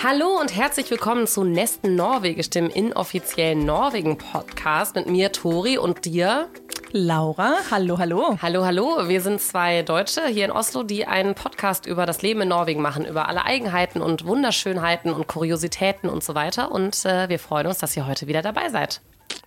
Hallo und herzlich willkommen zu Nesten Norwegisch, dem inoffiziellen Norwegen-Podcast mit mir, Tori, und dir. Laura, hallo, hallo. Hallo, hallo. Wir sind zwei Deutsche hier in Oslo, die einen Podcast über das Leben in Norwegen machen, über alle Eigenheiten und Wunderschönheiten und Kuriositäten und so weiter. Und äh, wir freuen uns, dass ihr heute wieder dabei seid.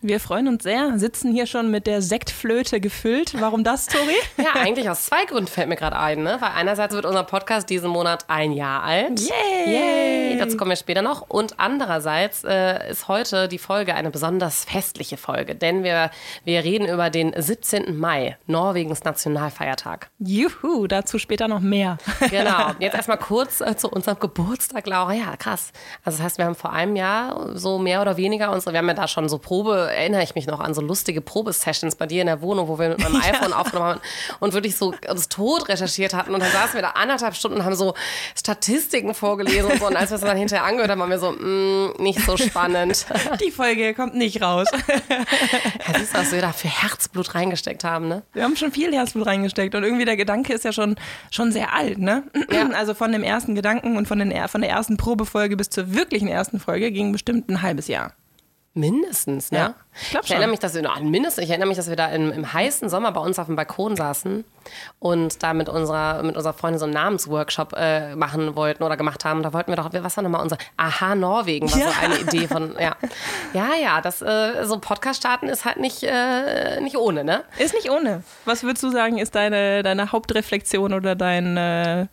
Wir freuen uns sehr, sitzen hier schon mit der Sektflöte gefüllt. Warum das, Tori? Ja, eigentlich aus zwei Gründen fällt mir gerade ein. Ne? Weil einerseits wird unser Podcast diesen Monat ein Jahr alt. Yay! Yay! Dazu kommen wir später noch. Und andererseits äh, ist heute die Folge eine besonders festliche Folge, denn wir, wir reden über den 17. Mai, Norwegens Nationalfeiertag. Juhu, dazu später noch mehr. Genau. Jetzt erstmal kurz äh, zu unserem Geburtstag, Laura. Ja, krass. Also das heißt, wir haben vor einem Jahr so mehr oder weniger unsere, wir haben ja da schon so Probe erinnere ich mich noch an so lustige Probesessions bei dir in der Wohnung, wo wir mit meinem iPhone aufgenommen haben und wirklich so uns tot recherchiert hatten. Und dann saßen wir da anderthalb Stunden und haben so Statistiken vorgelesen und so. Und als wir es dann hinterher angehört haben, waren wir so, mm, nicht so spannend. Die Folge kommt nicht raus. Ja, siehst du, was wir da für Herzblut reingesteckt haben, ne? Wir haben schon viel Herzblut reingesteckt und irgendwie der Gedanke ist ja schon, schon sehr alt, ne? Ja. Also von dem ersten Gedanken und von, den, von der ersten Probefolge bis zur wirklichen ersten Folge ging bestimmt ein halbes Jahr. Mindestens, ne? Ja, ich glaub erinnere mich, dass wir, no, mindestens, ich erinnere mich, dass wir da im, im heißen Sommer bei uns auf dem Balkon saßen und da mit unserer, mit unserer Freundin so einen Namensworkshop äh, machen wollten oder gemacht haben. Da wollten wir doch, was war nochmal unser, Aha, Norwegen war Ja. so eine Idee von, ja. Ja, ja, das, äh, so Podcast starten ist halt nicht, äh, nicht ohne, ne? Ist nicht ohne. Was würdest du sagen, ist deine, deine Hauptreflexion oder dein, äh,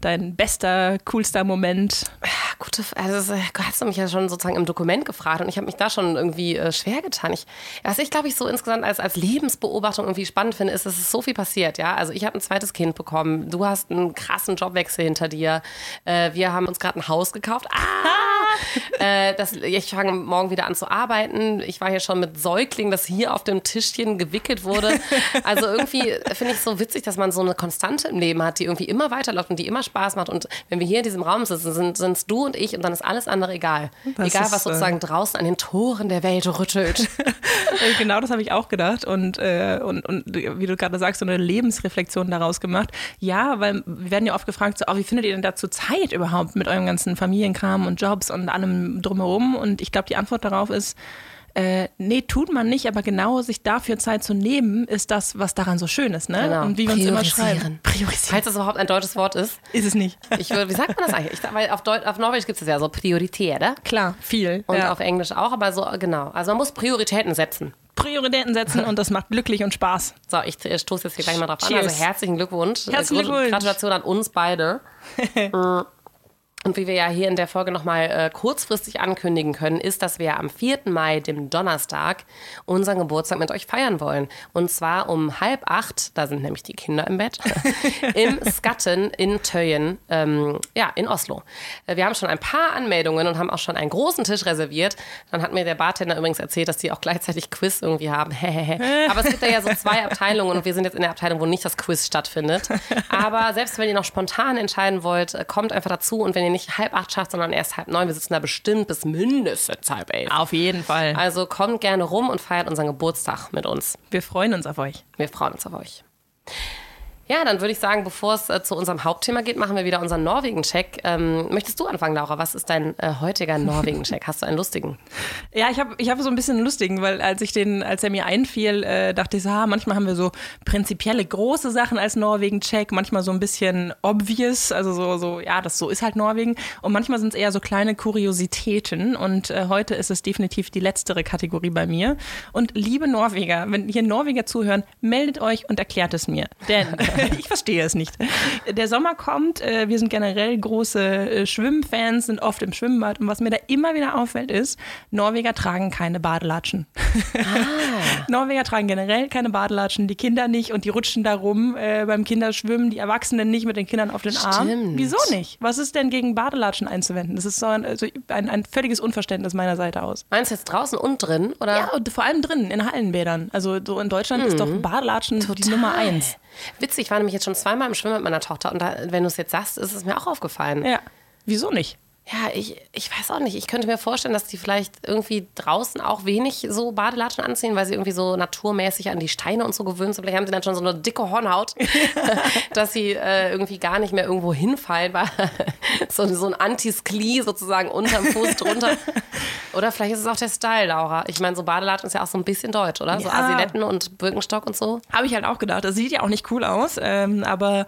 dein bester, coolster Moment? Ja, Gute, also das, hast du mich ja schon sozusagen im Dokument gefragt und ich habe mich da schon irgendwie äh, schwer getan. Ich, was ich glaube ich so insgesamt als, als Lebensbeobachtung irgendwie spannend finde, ist, dass es so viel passiert. Ja, also ich habe ein zweites Kind bekommen. Du hast einen krassen Jobwechsel hinter dir. Äh, wir haben uns gerade ein Haus gekauft. Ah! Äh, das, ich fange morgen wieder an zu arbeiten. Ich war hier schon mit Säugling, das hier auf dem Tischchen gewickelt wurde. Also irgendwie finde ich so witzig, dass man so eine Konstante im Leben hat, die irgendwie immer weiterläuft und die immer Spaß macht. Und wenn wir hier in diesem Raum sitzen, sind es du und ich und dann ist alles andere egal. Das egal, was sozusagen draußen an den Toren der Welt rüttelt. Äh, Genau das habe ich auch gedacht und, äh, und, und wie du gerade sagst, so eine Lebensreflexion daraus gemacht. Ja, weil wir werden ja oft gefragt, so, oh, wie findet ihr denn dazu Zeit überhaupt mit eurem ganzen Familienkram und Jobs und allem drumherum? Und ich glaube, die Antwort darauf ist, äh, nee, tut man nicht, aber genau sich dafür Zeit zu nehmen, ist das, was daran so schön ist. Ne? Genau. Und wie wir uns immer schreiben. Priorisieren. Falls das überhaupt ein deutsches Wort ist. Ist es nicht. Ich würde, wie sagt man das eigentlich? Ich, weil auf, Deut auf Norwegisch gibt es ja so Prioritäre. Klar, viel. Und ja. auf Englisch auch, aber so, genau. Also man muss Prioritäten setzen. Prioritäten setzen und das macht glücklich und Spaß. So, ich stoße jetzt hier gleich mal drauf an. Cheers. Also herzlichen Glückwunsch. Herzlichen Glückwunsch. Gratulation an uns beide. Und wie wir ja hier in der Folge nochmal äh, kurzfristig ankündigen können, ist, dass wir am 4. Mai, dem Donnerstag, unseren Geburtstag mit euch feiern wollen. Und zwar um halb acht, da sind nämlich die Kinder im Bett, im Skatten in Töyen, ähm, ja, in Oslo. Äh, Wir haben schon ein paar Anmeldungen und haben auch schon einen großen Tisch reserviert. Dann hat mir der Bartender übrigens erzählt, dass die auch gleichzeitig Quiz irgendwie haben. Aber es gibt da ja so zwei Abteilungen und wir sind jetzt in der Abteilung, wo nicht das Quiz stattfindet. Aber selbst wenn ihr noch spontan entscheiden wollt, äh, kommt einfach dazu und wenn ihr nicht halb acht schafft, sondern erst halb neun, wir sitzen da bestimmt bis mindestens halb elf. Auf jeden Fall. Also kommt gerne rum und feiert unseren Geburtstag mit uns. Wir freuen uns auf euch. Wir freuen uns auf euch. Ja, dann würde ich sagen, bevor es äh, zu unserem Hauptthema geht, machen wir wieder unseren Norwegen-Check. Ähm, möchtest du anfangen, Laura? Was ist dein äh, heutiger Norwegen-Check? Hast du einen lustigen? Ja, ich habe ich hab so ein bisschen einen lustigen, weil als ich den, als er mir einfiel, äh, dachte ich so, ah, manchmal haben wir so prinzipielle große Sachen als Norwegen-Check, manchmal so ein bisschen obvious, also so, so, ja, das so ist halt Norwegen. Und manchmal sind es eher so kleine Kuriositäten. Und äh, heute ist es definitiv die letztere Kategorie bei mir. Und liebe Norweger, wenn hier Norweger zuhören, meldet euch und erklärt es mir. Denn ich verstehe es nicht. Der Sommer kommt, äh, wir sind generell große äh, Schwimmfans, sind oft im Schwimmbad. Und was mir da immer wieder auffällt, ist, Norweger tragen keine Badelatschen. Norweger tragen generell keine Badelatschen, die Kinder nicht und die rutschen da rum äh, beim Kinderschwimmen, die Erwachsenen nicht mit den Kindern auf den Arm. Stimmt. Wieso nicht? Was ist denn gegen Badelatschen einzuwenden? Das ist so ein, also ein, ein völliges Unverständnis meiner Seite aus. Meinst du jetzt draußen und drin? Oder? Ja, und vor allem drinnen, in Hallenbädern. Also so in Deutschland ist doch Badelatschen die Nummer eins. Witzig, ich war nämlich jetzt schon zweimal im Schwimmen mit meiner Tochter und da, wenn du es jetzt sagst, ist es mir auch aufgefallen. Ja. Wieso nicht? Ja, ich, ich weiß auch nicht. Ich könnte mir vorstellen, dass die vielleicht irgendwie draußen auch wenig so Badelatschen anziehen, weil sie irgendwie so naturmäßig an die Steine und so gewöhnt sind. Vielleicht haben sie dann schon so eine dicke Hornhaut, dass sie äh, irgendwie gar nicht mehr irgendwo hinfallen. Weil so, so ein Antisklee sozusagen unterm Fuß drunter. Oder vielleicht ist es auch der Style, Laura. Ich meine, so Badelatschen ist ja auch so ein bisschen deutsch, oder? So Ja. Asiletten und Birkenstock und so. Habe ich halt auch gedacht. Das sieht ja auch nicht cool aus, ähm, aber,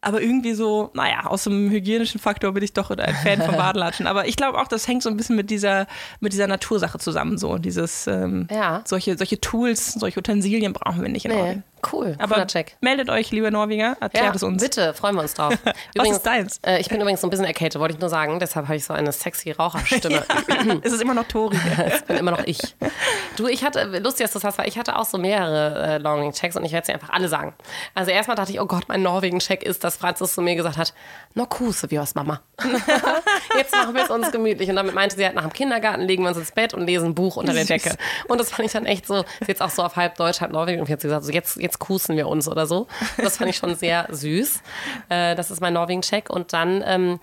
aber irgendwie so, naja, aus dem hygienischen Faktor bin ich doch ein Fan von Badelatschen. Aber ich glaube auch, das hängt so ein bisschen mit dieser, mit dieser Natursache zusammen. So dieses, ähm, Ja. solche, solche Tools, solche Utensilien brauchen wir nicht in Nee, Norwegen. Cool. Aber Check. meldet euch, liebe Norweger, erklärt es uns. bitte, freuen wir uns drauf. Was ist deins? Äh, ich bin übrigens so ein bisschen erkältet, wollte ich nur sagen. Deshalb habe ich so eine sexy Raucherstimme. es ist immer noch Tori. Das bin immer noch ich. Du, ich hatte, lustig, dass du das hast, weil ich hatte auch so mehrere äh, Longing-Checks und ich werde sie einfach alle sagen. Also erstmal dachte ich, oh Gott, mein Norwegen-Check ist, dass Franzis zu mir gesagt hat, no Kuse, wie aus Mama. Jetzt machen wir es uns gemütlich. Und damit meinte sie halt, nach dem Kindergarten legen wir uns ins Bett und lesen ein Buch unter der. Decke. Und das fand ich dann echt so, jetzt auch so auf halb Deutsch, halb Norwegen und jetzt gesagt, so jetzt, jetzt kusen wir uns oder so. Das fand ich schon sehr süß. Äh, das ist mein Norwegen-Check. Und dann ähm,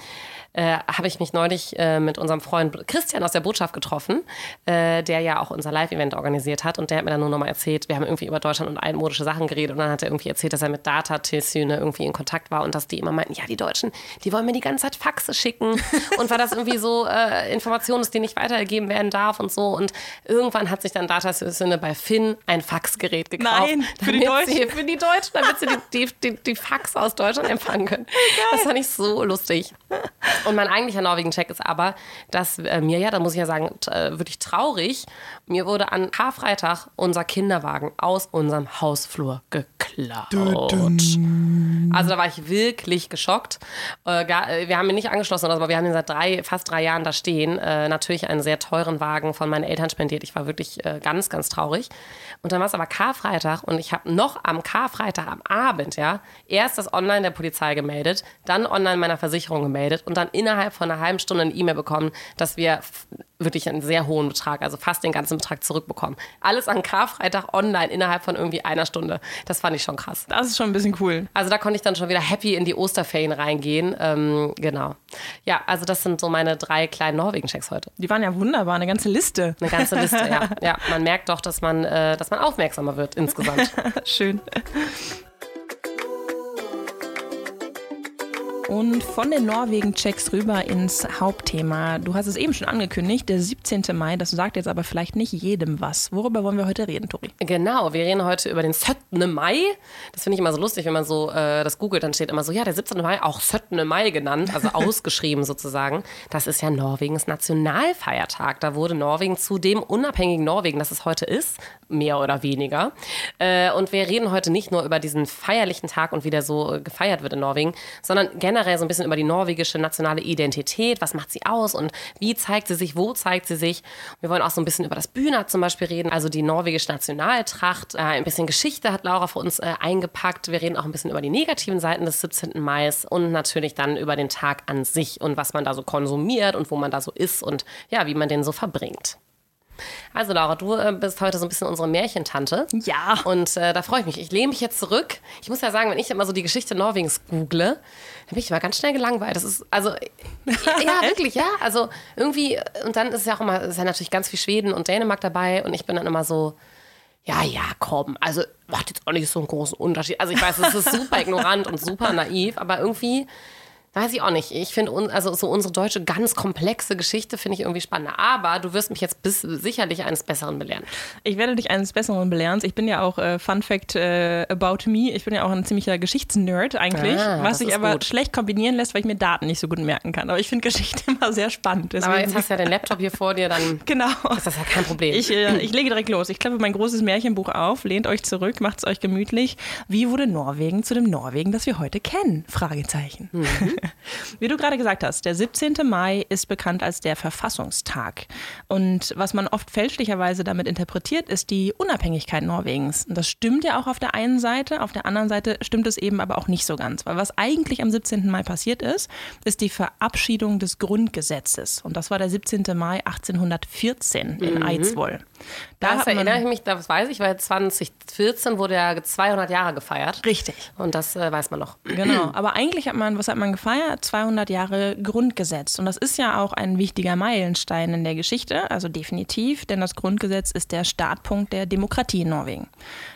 äh, habe ich mich neulich äh, mit unserem Freund Christian aus der Botschaft getroffen, äh, der ja auch unser Live-Event organisiert hat. Und der hat mir dann nur nochmal erzählt, wir haben irgendwie über Deutschland und altmodische Sachen geredet. Und dann hat er irgendwie erzählt, dass er mit Data Tilsyne irgendwie in Kontakt war und dass die immer meinten, ja, die Deutschen, die wollen mir die ganze Zeit Faxe schicken. und weil das irgendwie so äh, Information ist, die nicht weitergegeben werden darf und so. Und irgendwann hat sich dann Data Tilsyne bei Finn ein Faxgerät gekauft. Nein, für die Deutschen. Sie, für die Deutschen, damit sie die, die, die, die Fax aus Deutschland empfangen können. Das fand ich so lustig. Und mein eigentlicher Norwegen-Check ist aber, dass äh, mir ja, da muss ich ja sagen, äh, wirklich traurig, mir wurde an Karfreitag unser Kinderwagen aus unserem Hausflur geklaut. Also da war ich wirklich geschockt. Äh, gar, äh, wir haben ihn nicht angeschlossen aber wir haben ihn seit drei, fast drei Jahren da stehen. Äh, natürlich einen sehr teuren Wagen von meinen Eltern spendiert. Ich war wirklich äh, ganz, ganz traurig. Und dann war es aber Karfreitag und ich habe noch am Karfreitag am Abend, ja, erst das online der Polizei gemeldet, dann online meiner Versicherung gemeldet und dann innerhalb von einer halben Stunde eine E-Mail bekommen, dass wir wirklich einen sehr hohen Betrag, also fast den ganzen Betrag zurückbekommen. Alles an Karfreitag online innerhalb von irgendwie einer Stunde. Das fand ich schon krass. Das ist schon ein bisschen cool. Also da konnte ich dann schon wieder happy in die Osterferien reingehen. Ähm, genau. Ja, also das sind so meine drei kleinen Norwegen-Checks heute. Die waren ja wunderbar, eine ganze Liste. Eine ganze Liste, ja. ja. Man merkt doch, dass man, äh, dass man aufmerksamer wird insgesamt. Schön. Und von den Norwegen-Checks rüber ins Hauptthema. Du hast es eben schon angekündigt, der 17. Mai, das sagt jetzt aber vielleicht nicht jedem was. Worüber wollen wir heute reden, Tori? Genau, wir reden heute über den 17. Mai. Das finde ich immer so lustig, wenn man so äh, das googelt, dann steht immer so, ja, der 17. Mai, auch 17. Mai genannt, also ausgeschrieben sozusagen. Das ist ja Norwegens Nationalfeiertag. Da wurde Norwegen zu dem unabhängigen Norwegen, das es heute ist, mehr oder weniger. Äh, und wir reden heute nicht nur über diesen feierlichen Tag und wie der so äh, gefeiert wird in Norwegen, sondern generell so ein bisschen über die norwegische nationale Identität. Was macht sie aus und wie zeigt sie sich, wo zeigt sie sich? Wir wollen auch so ein bisschen über das Bühner zum Beispiel reden, also die norwegische Nationaltracht. Äh, ein bisschen Geschichte hat Laura für uns äh, eingepackt. Wir reden auch ein bisschen über die negativen Seiten des 17. Mai und natürlich dann über den Tag an sich und was man da so konsumiert und wo man da so ist und ja, wie man den so verbringt. Also Laura, du äh, bist heute so ein bisschen unsere Märchentante. Ja. Und äh, da freue ich mich. Ich lehne mich jetzt zurück. Ich muss ja sagen, wenn ich immer so die Geschichte Norwegens google, dann bin ich immer ganz schnell gelangweilt. Das ist, also, ja, wirklich, ja. Also irgendwie, und dann ist es ja auch immer, ist ja natürlich ganz viel Schweden und Dänemark dabei und ich bin dann immer so, ja, ja, komm, also macht jetzt auch nicht so einen großen Unterschied. Also ich weiß, es ist super ignorant und super naiv, aber irgendwie weiß ich auch nicht. Ich finde, also so unsere deutsche ganz komplexe Geschichte finde ich irgendwie spannender. Aber du wirst mich jetzt bis, sicherlich eines Besseren belehren. Ich werde dich eines Besseren belehren. Ich bin ja auch, äh, Fun Fact äh, about me, ich bin ja auch ein ziemlicher Geschichtsnerd eigentlich, Ah, was sich aber gut. schlecht kombinieren lässt, weil ich mir Daten nicht so gut merken kann. Aber ich finde Geschichte immer sehr spannend. Aber Deswegen, jetzt hast du ja den Laptop hier vor dir, dann genau. ist das ja kein Problem. Ich, äh, ich lege direkt los. Ich klappe mein großes Märchenbuch auf, lehnt euch zurück, macht es euch gemütlich. Wie wurde Norwegen zu dem Norwegen, das wir heute kennen? Fragezeichen. Wie du gerade gesagt hast, der 17. Mai ist bekannt als der Verfassungstag. Und was man oft fälschlicherweise damit interpretiert, ist die Unabhängigkeit Norwegens. Und das stimmt ja auch auf der einen Seite, auf der anderen Seite stimmt es eben aber auch nicht so ganz. Weil was eigentlich am 17. Mai passiert ist, ist die Verabschiedung des Grundgesetzes. Und das war der 17. Mai 1814 in Eidsvoll. Da das erinnere ich mich, das weiß ich, weil 2014 wurde ja 200 Jahre gefeiert. Richtig. Und das äh, weiß man noch. Genau. Aber eigentlich hat man, was hat man gefeiert? 200 Jahre Grundgesetz. Und das ist ja auch ein wichtiger Meilenstein in der Geschichte, also definitiv, denn das Grundgesetz ist der Startpunkt der Demokratie in Norwegen.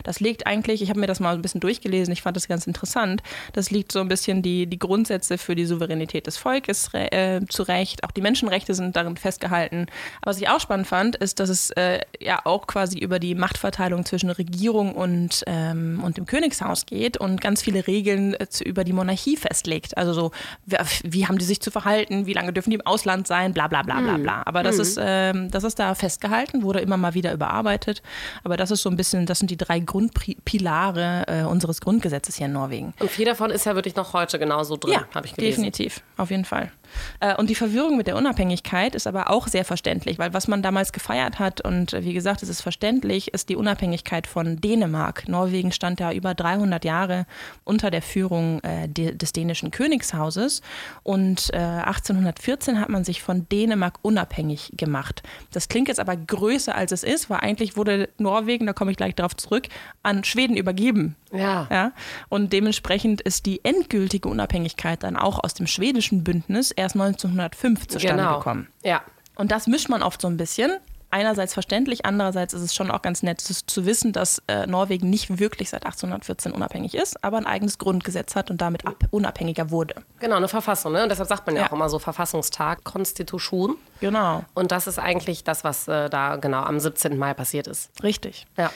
Das liegt eigentlich, ich habe mir das mal ein bisschen durchgelesen, ich fand das ganz interessant, das liegt so ein bisschen die, die Grundsätze für die Souveränität des Volkes äh, zurecht. Auch die Menschenrechte sind darin festgehalten. Aber was ich auch spannend fand, ist, dass es äh, ja auch quasi über die Machtverteilung zwischen Regierung und, ähm, und dem Königshaus geht und ganz viele Regeln äh, über die Monarchie festlegt. Also so, wie, wie, haben die sich zu verhalten, wie lange dürfen die im Ausland sein, bla bla bla bla hm. bla. Aber das, mhm. ist, ähm, das ist da festgehalten, wurde immer mal wieder überarbeitet. Aber das ist so ein bisschen, das sind die drei Grundpilare äh, unseres Grundgesetzes hier in Norwegen. Und viel davon ist ja wirklich noch heute genauso drin, ja, habe ich gelesen. Definitiv, auf jeden Fall. Äh, und die Verwirrung mit der Unabhängigkeit ist aber auch sehr verständlich, weil was man damals gefeiert hat, und äh, wie gesagt, es ist verständlich, ist die Unabhängigkeit von Dänemark. Norwegen stand ja über 300 Jahre unter der Führung äh, des dänischen Königshauses und 1814 hat man sich von Dänemark unabhängig gemacht. Das klingt jetzt aber größer, als es ist, weil eigentlich wurde Norwegen, da komme ich gleich darauf zurück, an Schweden übergeben. Ja. ja. Und dementsprechend ist die endgültige Unabhängigkeit dann auch aus dem schwedischen Bündnis erst 1905 zustande genau. gekommen. Ja. Und das mischt man oft so ein bisschen. Einerseits verständlich, andererseits ist es schon auch ganz nett zu, zu wissen, dass äh, Norwegen nicht wirklich seit 1814 unabhängig ist, aber ein eigenes Grundgesetz hat und damit ab, unabhängiger wurde. Genau, eine Verfassung. Ne? Und deshalb sagt man ja, ja, auch immer so Verfassungstag, Konstitution. Genau. Und das ist eigentlich das, was äh, da genau am 17. Mai passiert ist. Richtig. Ja.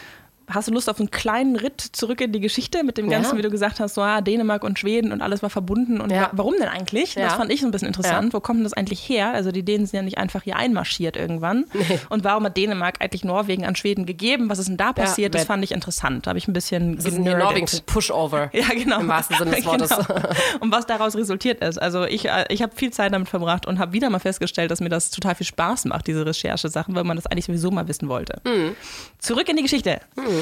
Hast du Lust auf einen kleinen Ritt zurück in die Geschichte mit dem Ganzen, ja. wie du gesagt hast, so ah, Dänemark und Schweden und alles war verbunden und ja. warum denn eigentlich? Ja. Das fand ich so ein bisschen interessant. Wo kommt denn das eigentlich her? Also die Dänen sind ja nicht einfach hier einmarschiert irgendwann. Nee. Und warum hat Dänemark eigentlich Norwegen an Schweden gegeben? Was ist denn da passiert? das fand ich interessant. Da habe ich ein bisschen das Norwegen Pushover. Ja, genau. Im wahrsten Sinne des Wortes. Genau. Und was daraus resultiert ist. Also ich, äh, ich habe viel Zeit damit verbracht und habe wieder mal festgestellt, dass mir das total viel Spaß macht, diese Recherche-Sachen, weil man das eigentlich sowieso mal wissen wollte. Mhm. Zurück in die Geschichte. Mhm.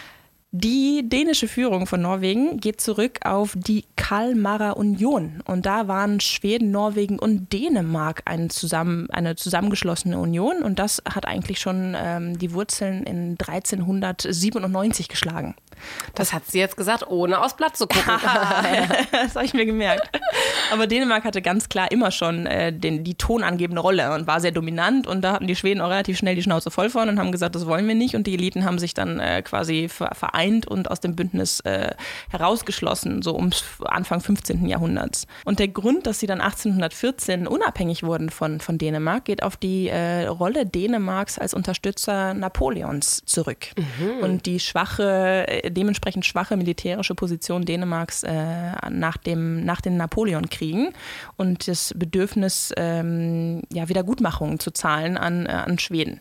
Die dänische Führung von Norwegen geht zurück auf die Kalmarer Union. Und da waren Schweden, Norwegen und Dänemark eine, zusammen, eine zusammengeschlossene Union. Und das hat eigentlich schon ähm, die Wurzeln in 1397 geschlagen. Das hat sie jetzt gesagt, ohne aufs Blatt zu gucken. das habe ich mir gemerkt. Aber Dänemark hatte ganz klar immer schon äh, den, die tonangebende Rolle und war sehr dominant. Und da hatten die Schweden auch relativ schnell die Schnauze voll von und haben gesagt, das wollen wir nicht. Und die Eliten haben sich dann äh, quasi vereint und aus dem Bündnis äh, herausgeschlossen, so um Anfang 15. Jahrhunderts. Und der Grund, dass sie dann 1814 unabhängig wurden von, von Dänemark, geht auf die äh, Rolle Dänemarks als Unterstützer Napoleons zurück. Mhm. Und die schwache äh, dementsprechend schwache militärische Position Dänemarks äh, nach, dem, nach den Napoleonkriegen und das Bedürfnis, ähm, ja, Wiedergutmachungen zu zahlen an, äh, an Schweden.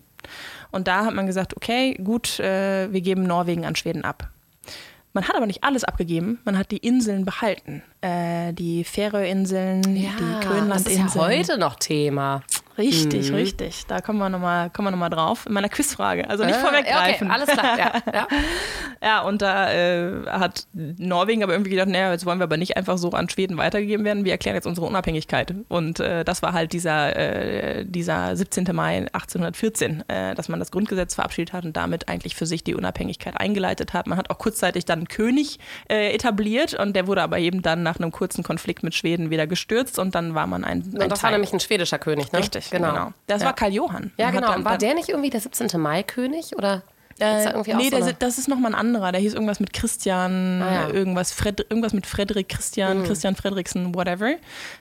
Und da hat man gesagt, okay, gut, äh, wir geben Norwegen an Schweden ab. Man hat aber nicht alles abgegeben, man hat die Inseln behalten. Äh, die Färöerinseln, ja, die Grönlandinseln. Das ist ja heute noch Thema. Richtig, mhm. richtig. Da kommen wir nochmal noch, drauf. In meiner Quizfrage. Also nicht äh, vorweggreifen. Okay, alles klar, ja. Ja, ja und da äh, hat Norwegen aber irgendwie gedacht, naja, jetzt wollen wir aber nicht einfach so an Schweden weitergegeben werden. Wir erklären jetzt unsere Unabhängigkeit. Und äh, das war halt dieser, äh, dieser 17. Mai 1814, äh, dass man das Grundgesetz verabschiedet hat und damit eigentlich für sich die Unabhängigkeit eingeleitet hat. Man hat auch kurzzeitig dann einen König äh, etabliert und der wurde aber eben dann nach einem kurzen Konflikt mit Schweden wieder gestürzt und dann war man ein, ein und das Teil. war nämlich ein schwedischer König, ne? Richtig genau. genau. Das ja. war Karl Johann. Ja, genau. Dann, war der nicht irgendwie der 17. Mai-König? Oder? Äh, nee, so der, das ist nochmal ein anderer. Der hieß irgendwas mit Christian, ah, ja. irgendwas, Fred, irgendwas mit Frederik Christian, mhm. Christian Frederiksen, whatever.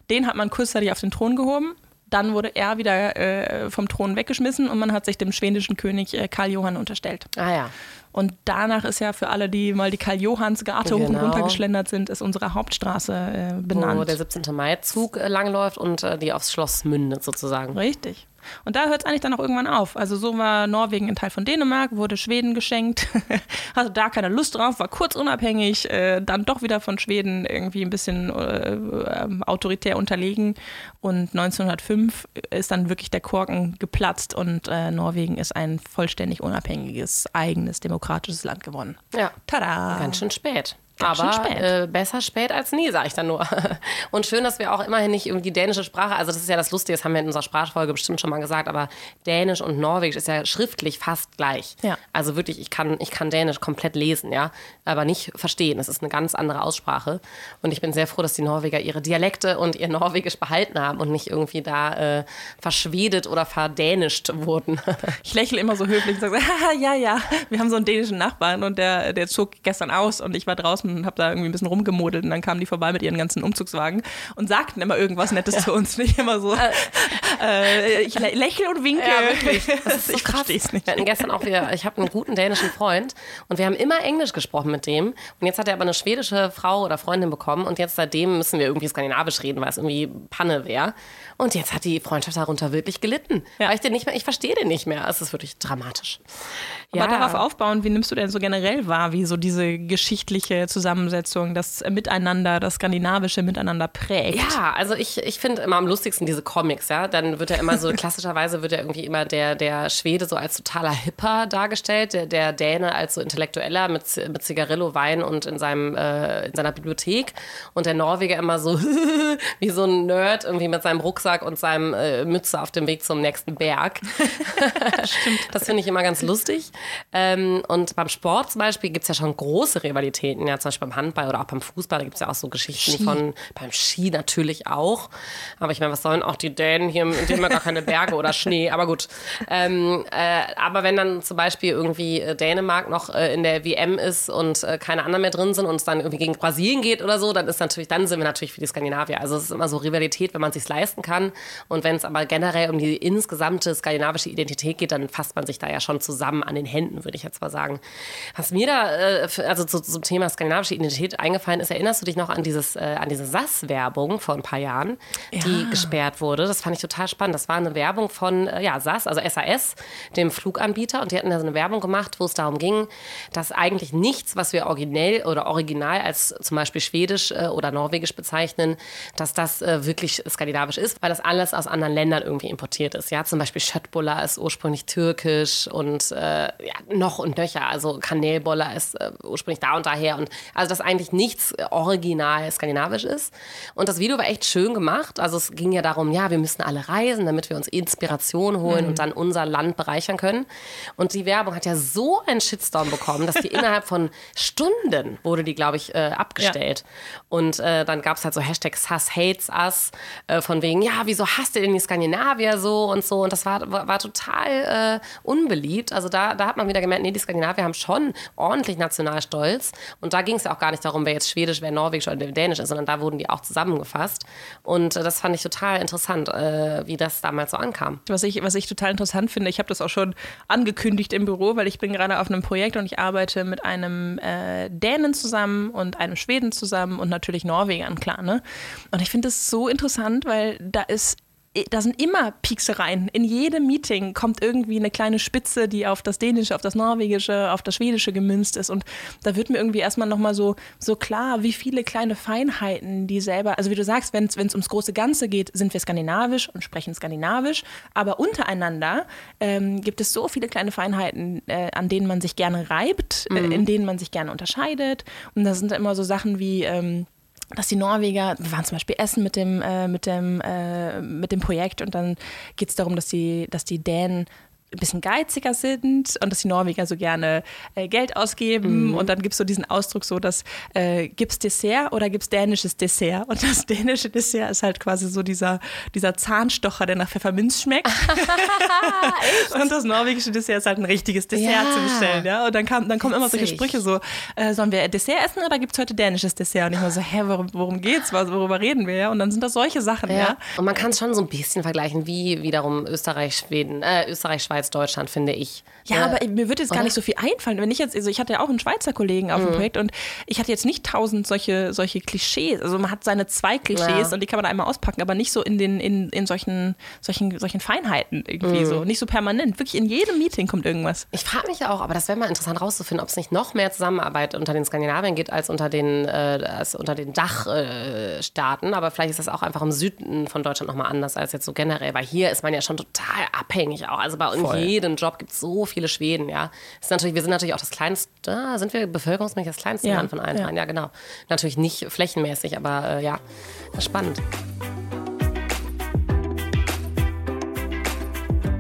Den hat man kurzzeitig auf den Thron gehoben. Dann wurde er wieder äh, vom Thron weggeschmissen und man hat sich dem schwedischen König äh, Karl Johann unterstellt. Ah ja. Und danach ist ja für alle, die mal die Karl-Johanns-Garte genau. hoch und genau. runter geschlendert sind, ist unsere Hauptstraße äh, benannt. Wo der 17. Mai-Zug äh, langläuft und äh, die aufs Schloss mündet sozusagen. Richtig. Und da hört es eigentlich dann auch irgendwann auf. Also so war Norwegen ein Teil von Dänemark, wurde Schweden geschenkt, hatte da keine Lust drauf, war kurz unabhängig, äh, dann doch wieder von Schweden irgendwie ein bisschen äh, äh, autoritär unterlegen. Und 1905 ist dann wirklich der Korken geplatzt und äh, Norwegen ist ein vollständig unabhängiges, eigenes, demokratisches Land geworden. Ja. Tada! Ganz schön spät. Ganz Aber spät. äh, besser spät als nie, sage ich dann nur. Und schön, dass wir auch immerhin nicht irgendwie dänische Sprache, also das ist ja das Lustige, das haben wir in unserer Sprachfolge bestimmt schon mal gesagt, aber Dänisch und Norwegisch ist ja schriftlich fast gleich. Ja. Also wirklich, ich kann, ich kann Dänisch komplett lesen, ja, aber nicht verstehen. Es ist eine ganz andere Aussprache. Und ich bin sehr froh, dass die Norweger ihre Dialekte und ihr Norwegisch behalten haben und nicht irgendwie da äh, verschwedet oder verdänischt wurden. Ich lächle immer so höflich und sage, ja, ja, wir haben so einen dänischen Nachbarn und der, der zog gestern aus und ich war draußen und habe da irgendwie ein bisschen rumgemodelt und dann kamen die vorbei mit ihren ganzen Umzugswagen und sagten immer irgendwas Nettes zu uns. Nicht immer so, äh, ich lä- lächle und winke. Ja, wirklich. Das ist so ich verstehe es nicht. Wir hatten gestern auch wieder, ich habe einen guten dänischen Freund und wir haben immer Englisch gesprochen mit dem. Und jetzt hat er aber eine schwedische Frau oder Freundin bekommen und jetzt seitdem müssen wir irgendwie skandinavisch reden, weil es irgendwie Panne wäre. Und jetzt hat die Freundschaft darunter wirklich gelitten. Ja. Ich den nicht mehr, ich verstehe den nicht mehr. Es ist wirklich dramatisch. Aber darauf aufbauen, wie nimmst du denn so generell wahr, wie so diese geschichtliche Zusammensetzung, das Miteinander, das skandinavische Miteinander prägt? Ja, also ich, ich finde immer am lustigsten diese Comics, ja. Dann wird er immer so, klassischerweise wird er irgendwie immer der, der Schwede so als totaler Hipper dargestellt, der, der Däne als so Intellektueller mit, mit Zigarillo, Wein und in, seinem, äh, in seiner Bibliothek und der Norweger immer so wie so ein Nerd irgendwie mit seinem Rucksack und seinem äh, Mütze auf dem Weg zum nächsten Berg. Das finde ich immer ganz lustig. Ähm, und beim Sport zum Beispiel gibt es ja schon große Rivalitäten, ja, zum Beispiel beim Handball oder auch beim Fußball, da gibt es ja auch so Geschichten Ski. von, beim Ski natürlich auch. Aber ich meine, was sollen auch die Dänen hier, in ja gar keine Berge oder Schnee, aber gut. Ähm, äh, aber wenn dann zum Beispiel irgendwie äh, Dänemark noch äh, in der WM ist und äh, keine anderen mehr drin sind und es dann irgendwie gegen Brasilien geht oder so, dann ist natürlich, dann sind wir natürlich für die Skandinavier. Also es ist immer so Rivalität, wenn man es sich leisten kann. Und wenn es aber generell um die insgesamte skandinavische Identität geht, dann fasst man sich da ja schon zusammen an den Händen, würde ich jetzt mal sagen. Was mir da, äh, also zu, zum Thema skandinavische Identität eingefallen ist, erinnerst du dich noch an dieses, äh, an diese SAS-Werbung vor ein paar Jahren, die Ja. gesperrt wurde? Das fand ich total spannend. Das war eine Werbung von, äh, ja, SAS, also SAS, dem Fluganbieter. Und die hatten da so eine Werbung gemacht, wo es darum ging, dass eigentlich nichts, was wir originell oder original als zum Beispiel Schwedisch äh, oder Norwegisch bezeichnen, dass das äh, wirklich skandinavisch ist, weil das alles aus anderen Ländern irgendwie importiert ist. Ja, zum Beispiel Schöttbulla ist ursprünglich türkisch und äh, ja, noch und nöcher. Also Kanelboller ist äh, ursprünglich da und daher. Und also, dass eigentlich nichts äh, original skandinavisch ist. Und das Video war echt schön gemacht. Also, es ging ja darum, ja, wir müssen alle reisen, damit wir uns Inspiration holen und dann unser Land bereichern können. Und die Werbung hat ja so einen Shitstorm bekommen, dass die innerhalb von Stunden wurde die, glaube ich, äh, abgestellt. Und äh, dann gab es halt so Hashtags Hass hates us, äh, von wegen, ja, wieso hasst ihr denn die Skandinavier so und so. Und das war, war, war total äh, unbeliebt. Also da, da hat man wieder gemerkt, nee, die Skandinavier haben schon ordentlich Nationalstolz. Und da ging es ja auch gar nicht darum, wer jetzt Schwedisch, wer Norwegisch oder Dänisch ist, sondern da wurden die auch zusammengefasst. Und äh, das fand ich total interessant, äh, wie das damals so ankam. Was ich, was ich total interessant finde, ich habe das auch schon angekündigt im Büro, weil ich bin gerade auf einem Projekt und ich arbeite mit einem äh, Dänen zusammen und einem Schweden zusammen und natürlich Norwegern, klar, ne? Und ich finde das so interessant, weil da ist da sind immer Pieksereien. In jedem Meeting kommt irgendwie eine kleine Spitze, die auf das Dänische, auf das Norwegische, auf das Schwedische gemünzt ist. Und da wird mir irgendwie erstmal nochmal so, so klar, wie viele kleine Feinheiten die selber, also wie du sagst, wenn es ums große Ganze geht, sind wir skandinavisch und sprechen skandinavisch. Aber untereinander ähm, gibt es so viele kleine Feinheiten, äh, an denen man sich gerne reibt, äh, in denen man sich gerne unterscheidet. Und da sind immer so Sachen wie, ähm, dass die Norweger, wir waren zum Beispiel essen mit dem, äh, mit dem, äh, mit dem Projekt und dann geht es darum, dass die, dass die Dänen ein bisschen geiziger sind und dass die Norweger so gerne äh, Geld ausgeben. Und dann gibt es so diesen Ausdruck so, dass äh, gibt's Dessert oder gibt's dänisches Dessert? Und das dänische Dessert ist halt quasi so dieser, dieser Zahnstocher, der nach Pfefferminz schmeckt. und das norwegische Dessert ist halt ein richtiges Dessert Ja. zu bestellen. Ja? Und dann, kam, dann kommen immer solche. Sprüche so, äh, sollen wir Dessert essen oder gibt es heute dänisches Dessert? Und ich war so, hä, worum, worum geht's? Worüber reden wir? Ja? Und dann sind das solche Sachen, ja. Und man kann es schon so ein bisschen vergleichen, wie wiederum Österreich, Schweden, äh, Österreich, Schweiz, Deutschland, finde ich. Ja, Äh, aber mir würde jetzt gar oder? nicht so viel einfallen. Wenn ich jetzt, also ich hatte ja auch einen Schweizer Kollegen auf dem Projekt und ich hatte jetzt nicht tausend solche, solche Klischees. Also man hat seine zwei Klischees Ja. und die kann man einmal auspacken, aber nicht so in den, in, in solchen, solchen, solchen Feinheiten irgendwie so. Nicht so permanent. Wirklich in jedem Meeting kommt irgendwas. Ich frage mich auch, aber das wäre mal interessant rauszufinden, ob es nicht noch mehr Zusammenarbeit unter den Skandinaviern gibt als unter den, äh, als unter den Dachstaaten. aber vielleicht ist das auch einfach im Süden von Deutschland nochmal anders als jetzt so generell, weil hier ist man ja schon total abhängig auch. Also bei Voll. jedem Job gibt es so viele Schweden, ja. Ist natürlich, wir sind natürlich auch das kleinste, sind wir bevölkerungsmäßig das kleinste Ja, Land von allen ja. Ja, genau. Natürlich nicht flächenmäßig, aber äh, ja, spannend.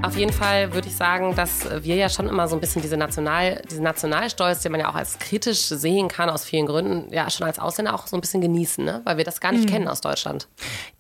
Auf jeden Fall würde ich sagen, dass wir ja schon immer so ein bisschen diese National, diesen Nationalstolz, den man ja auch als kritisch sehen kann, aus vielen Gründen, ja schon als Ausländer auch so ein bisschen genießen, ne? weil wir das gar nicht Mhm. kennen aus Deutschland.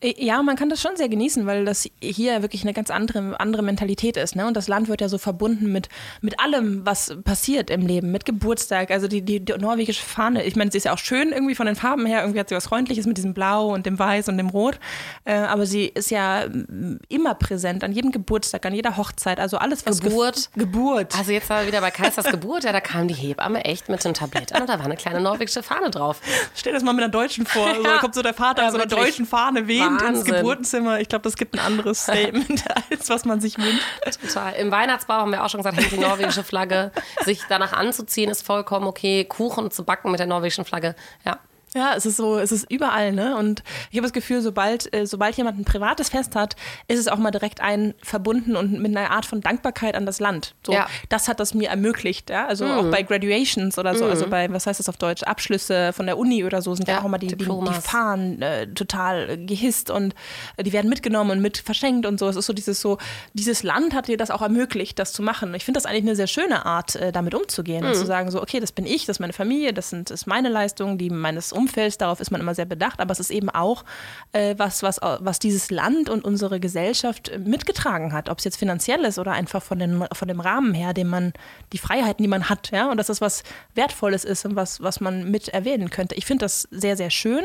Äh, Ja, man kann das schon sehr genießen, weil das hier wirklich eine ganz andere, andere Mentalität ist. Ne? Und das Land wird ja so verbunden mit, mit allem, was passiert im Leben, mit Geburtstag. Also die, die, die norwegische Fahne, ich meine, sie ist ja auch schön irgendwie von den Farben her. Irgendwie hat sie was Freundliches mit diesem Blau und dem Weiß und dem Rot. Äh, aber sie ist ja mm, immer präsent, an jedem Geburtstag, an jeder Hochzeit. Also alles, was Geburt. Gef Geburt. Also jetzt war wieder bei Kaisers Geburt, ja, da kam die Hebamme echt mit dem Tablett an und da war eine kleine norwegische Fahne drauf. Stell das mal mit einer Deutschen vor. So, Ja. da kommt so der Vater Ja, in so einer deutschen Fahne wehend ins. Geburtenzimmer. Ich glaube, das gibt ein anderes Statement, als was man sich wünscht. Total. Im Weihnachtsbau haben wir auch schon gesagt, hängt die norwegische Flagge. Sich danach anzuziehen ist vollkommen okay. Kuchen zu backen mit der norwegischen Flagge, ja. Ja, es ist so, es ist überall, ne? Und ich habe das Gefühl, sobald, äh, sobald jemand ein privates Fest hat, ist es auch mal direkt ein verbunden und mit einer Art von Dankbarkeit an das Land. So, Ja. das hat das mir ermöglicht, ja. Also auch bei Graduations oder so, also bei, was heißt das auf Deutsch, Abschlüsse von der Uni oder so, sind ja, Ja, auch immer die, die, die. Fahnen äh, total gehisst und äh, die werden mitgenommen und mit verschenkt und so. Es ist so dieses so, dieses Land hat dir das auch ermöglicht, das zu machen. Ich finde das eigentlich eine sehr schöne Art, äh, damit umzugehen und zu sagen, so, okay, das bin ich, das ist meine Familie, das sind, ist meine Leistung, die meines Umfelds, darauf ist man immer sehr bedacht, aber es ist eben auch äh, was, was, was dieses Land und unsere Gesellschaft mitgetragen hat, ob es jetzt finanziell ist oder einfach von, den, von dem Rahmen her, den man, die Freiheiten, die man hat, ja, und dass das was Wertvolles ist und was, was man mit erwähnen könnte. Ich finde das sehr, sehr schön.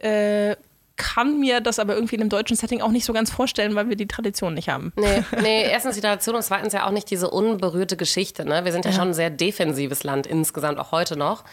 Äh, kann mir das aber irgendwie in einem deutschen Setting auch nicht so ganz vorstellen, weil wir die Tradition nicht haben. Nee, nee, erstens die Tradition und zweitens ja auch nicht diese unberührte Geschichte. Ne? Wir sind ja, schon ein sehr defensives Land insgesamt, auch heute noch.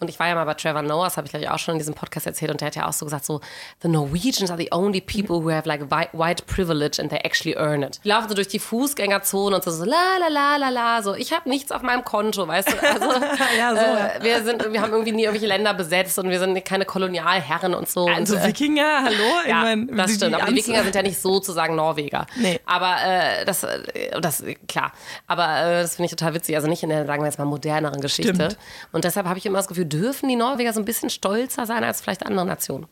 Und ich war ja mal bei Trevor Noah, das habe ich glaube ich auch schon in diesem Podcast erzählt, und der hat ja auch so gesagt, so, the Norwegians are the only people who have like white, privilege and they actually earn it. Die laufen so durch die Fußgängerzone und so, so la la la la la, so, ich habe nichts auf meinem Konto, weißt du. Also, Ja, so, äh, wir, sind, wir haben irgendwie nie irgendwelche Länder besetzt und wir sind keine Kolonialherren und so. Also und, äh, Wikinger, hallo? Ich ja, mein, das stimmt. die Aber die Wikinger sind ja nicht sozusagen Norweger. Nee. Aber äh, das, äh, das, klar. Aber äh, das finde ich total witzig. Also nicht in der, sagen wir jetzt mal, moderneren Geschichte. Stimmt. Und deshalb habe ich immer das Gefühl, dürfen die Norweger so ein bisschen stolzer sein als vielleicht andere Nationen.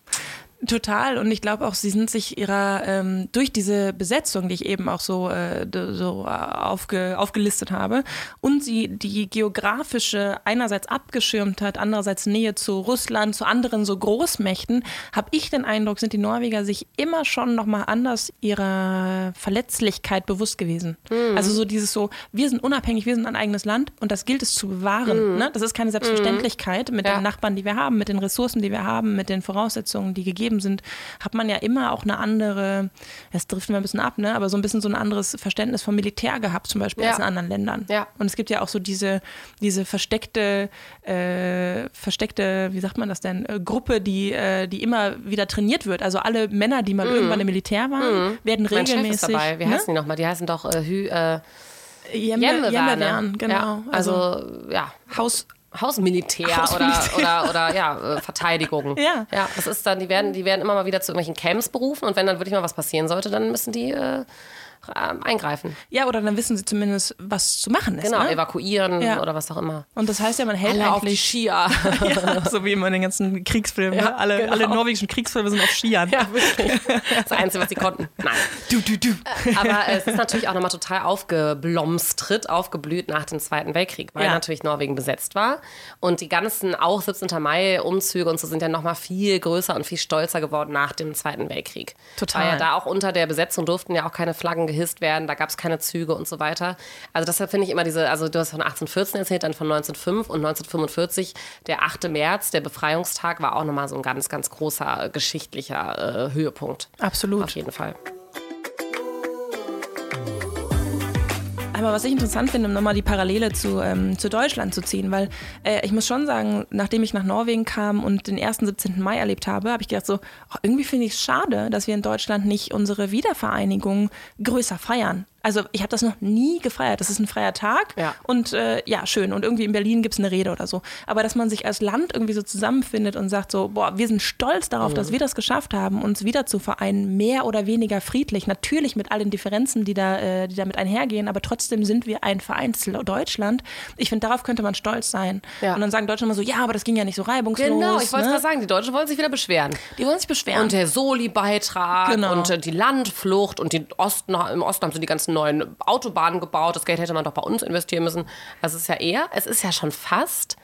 Total. Und ich glaube auch, sie sind sich ihrer, ähm, durch diese Besetzung, die ich eben auch so, äh, so äh, aufge, aufgelistet habe, und sie die geografische einerseits abgeschirmt hat, andererseits Nähe zu Russland, zu anderen so Großmächten, habe ich den Eindruck, sind die Norweger sich immer schon nochmal anders ihrer Verletzlichkeit bewusst gewesen. Also so dieses so, wir sind unabhängig, wir sind ein eigenes Land und das gilt es zu bewahren. Ne? Das ist keine Selbstverständlichkeit mit Ja. den Nachbarn, die wir haben, mit den Ressourcen, die wir haben, mit den Voraussetzungen, die gegeben sind, hat man ja immer auch eine andere, das trifft mir ein bisschen ab, ne? aber so ein bisschen so ein anderes Verständnis vom Militär gehabt, zum Beispiel Ja. als in anderen Ländern. Ja. Und es gibt ja auch so diese, diese versteckte, äh, versteckte, wie sagt man das denn, äh, Gruppe, die, äh, die immer wieder trainiert wird. Also alle Männer, die mal irgendwann im Militär waren, werden Mhm. Mein Chef regelmäßig. ist dabei. Wie ne? heißen die nochmal? Die heißen doch äh, Hü, äh, Jemme, Jemmewerne. Jemmewerne, genau. Ja, also, ja. Haus, Hausmilitär, Hausmilitär. Oder, oder, oder ja, äh, Verteidigung. Ja. ja. Das ist dann, die werden, die werden immer mal wieder zu irgendwelchen Camps berufen und wenn dann wirklich mal was passieren sollte, dann müssen die äh, ähm, eingreifen. ja, oder dann wissen sie zumindest, was zu machen ist. Genau, ne? evakuieren Ja. oder was auch immer. Und das heißt ja, man hält Alle auf die Skier. ja, so wie immer in den ganzen Kriegsfilmen. Ja, ne? alle, genau. alle norwegischen Kriegsfilme sind auf Skiern. Ja, wirklich. Das Einzige, was sie konnten. Nein. Du, du, du. Aber es ist natürlich auch nochmal total aufgeblomstrit, aufgeblüht nach dem Zweiten Weltkrieg, weil Ja. natürlich Norwegen besetzt war. Und die ganzen, auch 17. Mai-Umzüge und so sind ja nochmal viel größer und viel stolzer geworden nach dem Zweiten Weltkrieg. Total. Weil ja da auch unter der Besetzung durften ja auch keine Flaggen gehisst werden, da gab es keine Züge und so weiter. Also deshalb finde ich immer diese, also du hast von 1814 erzählt, dann von 1905 und 1945, der 8. März, der Befreiungstag, war auch nochmal so ein ganz, ganz großer äh, geschichtlicher äh, Höhepunkt. Absolut. Auf jeden Fall. Aber was ich interessant finde, um nochmal die Parallele zu, ähm, zu Deutschland zu ziehen, weil äh, ich muss schon sagen, nachdem ich nach Norwegen kam und den ersten 17. Mai erlebt habe, habe ich gedacht so, oh, irgendwie finde ich es schade, dass wir in Deutschland nicht unsere Wiedervereinigung größer feiern. Also ich habe das noch nie gefeiert. Das ist ein freier Tag Ja. und äh, ja, schön. Und irgendwie in Berlin gibt es eine Rede oder so. Aber dass man sich als Land irgendwie so zusammenfindet und sagt so, boah, wir sind stolz darauf, dass wir das geschafft haben, uns wieder zu vereinen, mehr oder weniger friedlich. Natürlich mit all den Differenzen, die da, äh, die damit einhergehen, aber trotzdem sind wir ein Vereins-Deutschland. Ich finde, darauf könnte man stolz sein. Ja. Und dann sagen Deutsche immer so, ja, aber das ging ja nicht so reibungslos. Genau, ich wollte ne? gerade sagen, die Deutschen wollen sich wieder beschweren. Die wollen sich beschweren. Und der Soli-Beitrag Genau. und äh, die Landflucht und die Osten, im Osten haben sie die ganzen neuen Autobahnen gebaut. Das Geld hätte man doch bei uns investieren müssen. Es ist ja eher, es ist ja schon fast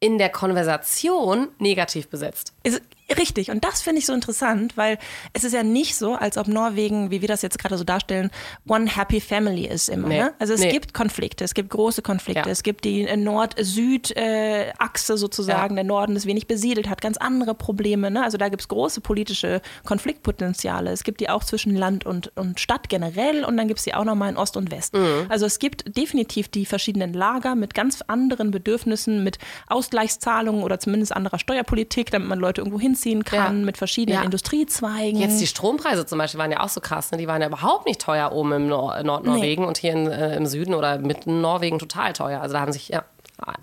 in der Konversation negativ besetzt. Ist, richtig, und das finde ich so interessant, weil es ist ja nicht so, als ob Norwegen, wie wir das jetzt gerade so darstellen, one happy family ist immer. Nee. Ne? Also es Nee. gibt Konflikte, es gibt große Konflikte, Ja. es gibt die äh, Nord-Süd-Achse sozusagen, Ja. der Norden ist wenig besiedelt, hat ganz andere Probleme. Ne? Also da gibt es große politische Konfliktpotenziale. Es gibt die auch zwischen Land und, und Stadt generell und dann gibt es die auch nochmal in Ost und West. Mhm. Also es gibt definitiv die verschiedenen Lager mit ganz anderen Bedürfnissen, mit Ausgleichszahlungen oder zumindest anderer Steuerpolitik, damit man Leute irgendwo hinziehen kann, Ja. mit verschiedenen Ja. Industriezweigen. Jetzt die Strompreise zum Beispiel waren ja auch so krass. Ne? Die waren ja überhaupt nicht teuer oben im Nor Nordnorwegen und hier in, äh, im Süden oder mitten Norwegen total teuer. Also da haben sich ja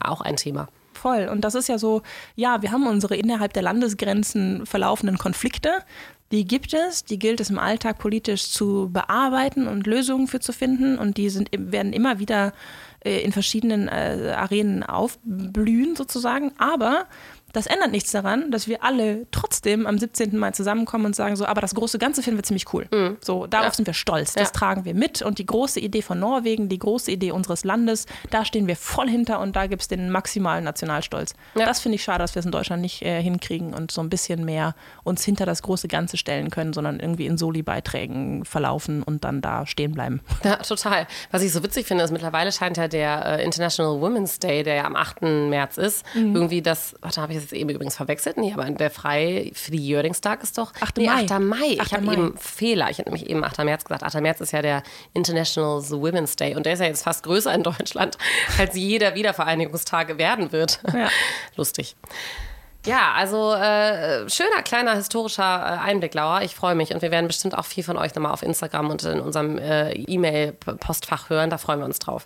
auch ein Thema. Voll. Und das ist ja so, ja, wir haben unsere innerhalb der Landesgrenzen verlaufenden Konflikte. Die gibt es, die gilt es im Alltag politisch zu bearbeiten und Lösungen für zu finden. Und die sind, werden immer wieder äh, in verschiedenen äh, Arenen aufblühen sozusagen. Aber das ändert nichts daran, dass wir alle trotzdem am 17. Mai zusammenkommen und sagen so, aber das große Ganze finden wir ziemlich cool. So, darauf Ja. sind wir stolz. Das Ja. tragen wir mit. Und die große Idee von Norwegen, die große Idee unseres Landes, da stehen wir voll hinter und da gibt es den maximalen Nationalstolz. Ja. Das finde ich schade, dass wir es in Deutschland nicht äh, hinkriegen und so ein bisschen mehr uns hinter das große Ganze stellen können, sondern irgendwie in Soli-Beiträgen verlaufen und dann da stehen bleiben. Ja, total. Was ich so witzig finde, ist mittlerweile scheint ja der äh, International Women's Day, der ja am 8. März ist, Mhm. irgendwie das, warte, habe ich das jetzt eben übrigens verwechselt? Nee, aber der frei für die Jöringstag ist doch 8. nee, Mai. 8. Mai. 8. Ich habe eben Fehler. Ich habe nämlich eben 8. März gesagt. 8. März ist ja der International Women's Day und der ist ja jetzt fast größer in Deutschland, als jeder Wiedervereinigungstag werden wird. Ja. Lustig. Ja, also äh, schöner kleiner historischer äh, Einblick, Laura. Ich freue mich und wir werden bestimmt auch viel von euch nochmal auf Instagram und in unserem äh, E-Mail-Postfach hören. Da freuen wir uns drauf.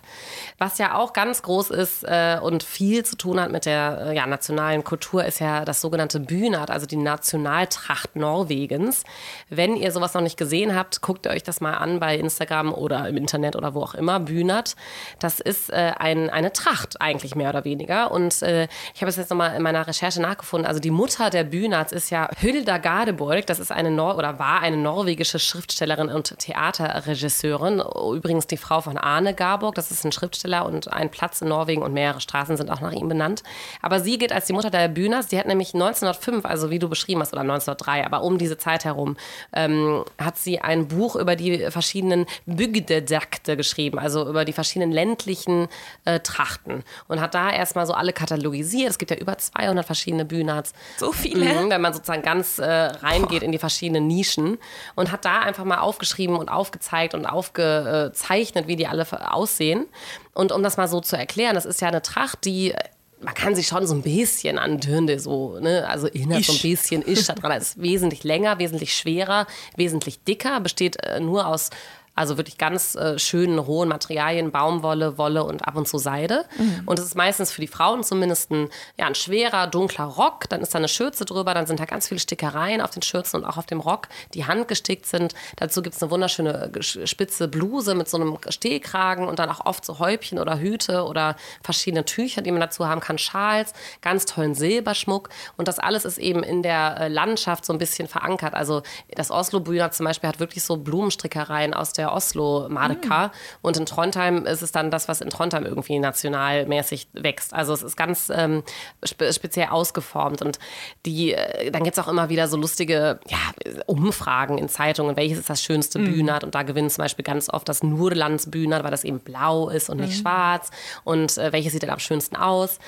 Was ja auch ganz groß ist äh, und viel zu tun hat mit der äh, ja, nationalen Kultur, ist ja das sogenannte Bünat, also die Nationaltracht Norwegens. Wenn ihr sowas noch nicht gesehen habt, guckt euch das mal an bei Instagram oder im Internet oder wo auch immer. Bünat, das ist ein, eine Tracht eigentlich mehr oder weniger. Und ich habe es jetzt nochmal in meiner Recherche nachgefunden. Also die Mutter der Bünats ist ja Hülda Gardeborg. Das ist eine Nor oder war eine norwegische Schriftstellerin und Theaterregisseurin. Übrigens die Frau von Arne Garborg. Das ist ein Schriftsteller und ein Platz in Norwegen und mehrere Straßen sind auch nach ihm benannt. Aber sie gilt als die Mutter der Bünats. Die hat nämlich 1905, also wie du beschrieben hast, oder 1903, aber um diese Zeit herum, ähm, hat sie ein Buch über die verschiedenen Bygdedakte geschrieben, also über die verschiedenen ländlichen äh, Trachten und hat da erstmal so alle katalogisiert. Es gibt ja über 200 verschiedene Bünats. So viele? Mhm, wenn man sozusagen ganz äh, reingeht in die verschiedenen Nischen und hat da einfach mal aufgeschrieben und aufgezeigt und aufgezeichnet, wie die alle aussehen. Und um das mal so zu erklären, das ist ja eine Tracht, die man kann sich schon so ein bisschen an Dürnde so, ne, also erinnert so ein bisschen ist da dran. Es ist wesentlich länger, wesentlich schwerer, wesentlich dicker, besteht äh, nur aus also wirklich ganz äh, schönen, hohen Materialien, Baumwolle, Wolle und ab und zu Seide. Und es ist meistens für die Frauen zumindest ein, ja, ein schwerer, dunkler Rock. Dann ist da eine Schürze drüber, dann sind da ganz viele Stickereien auf den Schürzen und auch auf dem Rock, die handgestickt sind. Dazu gibt es eine wunderschöne gesch- spitze Bluse mit so einem Stehkragen und dann auch oft so Häubchen oder Hüte oder verschiedene Tücher, die man dazu haben kann, Schals, ganz tollen Silberschmuck. Und das alles ist eben in der äh, Landschaft so ein bisschen verankert. Also das Oslo-Bühner zum Beispiel hat wirklich so Blumenstrickereien aus der Oslo-Marka. Und in Trondheim ist es dann das, was in Trondheim irgendwie nationalmäßig wächst. Also es ist ganz ähm, spe speziell ausgeformt. Und die, äh, dann gibt es auch immer wieder so lustige ja, Umfragen in Zeitungen, welches ist das schönste Bühnert. Und da gewinnt zum Beispiel ganz oft das Nurlands Bühnert, weil das eben blau ist und nicht schwarz. Und äh, welches sieht dann am schönsten aus?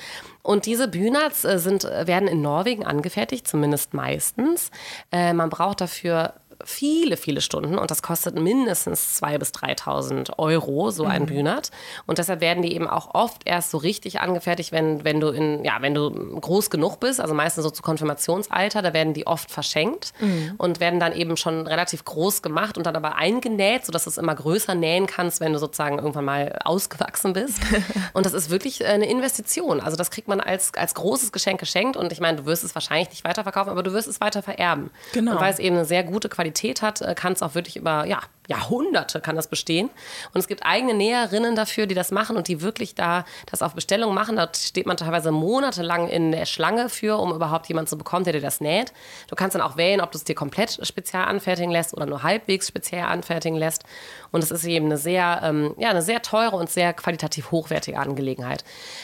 Und diese Bünats äh, sind, werden in Norwegen angefertigt, zumindest meistens. Äh, man braucht dafür viele, viele Stunden und das kostet mindestens 2.000 bis 3.000 Euro, so ein Bühnert. Und deshalb werden die eben auch oft erst so richtig angefertigt, wenn, wenn du in, ja, wenn du groß genug bist, also meistens so zu Konfirmationsalter, da werden die oft verschenkt und werden dann eben schon relativ groß gemacht und dann aber eingenäht, sodass du es immer größer nähen kannst, wenn du sozusagen irgendwann mal ausgewachsen bist. und das ist wirklich äh, eine Investition. Also das kriegt man als, als großes Geschenk geschenkt und ich meine, du wirst es wahrscheinlich nicht weiterverkaufen, aber du wirst es weiter vererben. Genau. Und weil es eben eine sehr gute Qualität hat, äh, kann es auch wirklich über ja, Jahrhunderte kann das bestehen. Und es gibt eigene Näherinnen dafür, die das machen und die wirklich da das auf Bestellung machen. Da steht man teilweise monatelang in der Schlange für, um überhaupt jemanden zu bekommen, der dir das näht. Du kannst dann auch wählen, ob du es dir komplett spezial anfertigen lässt oder nur halbwegs speziell anfertigen lässt. Und es ist eben eine sehr, ähm, ja, eine sehr teure und sehr qualitativ hochwertige Angelegenheit.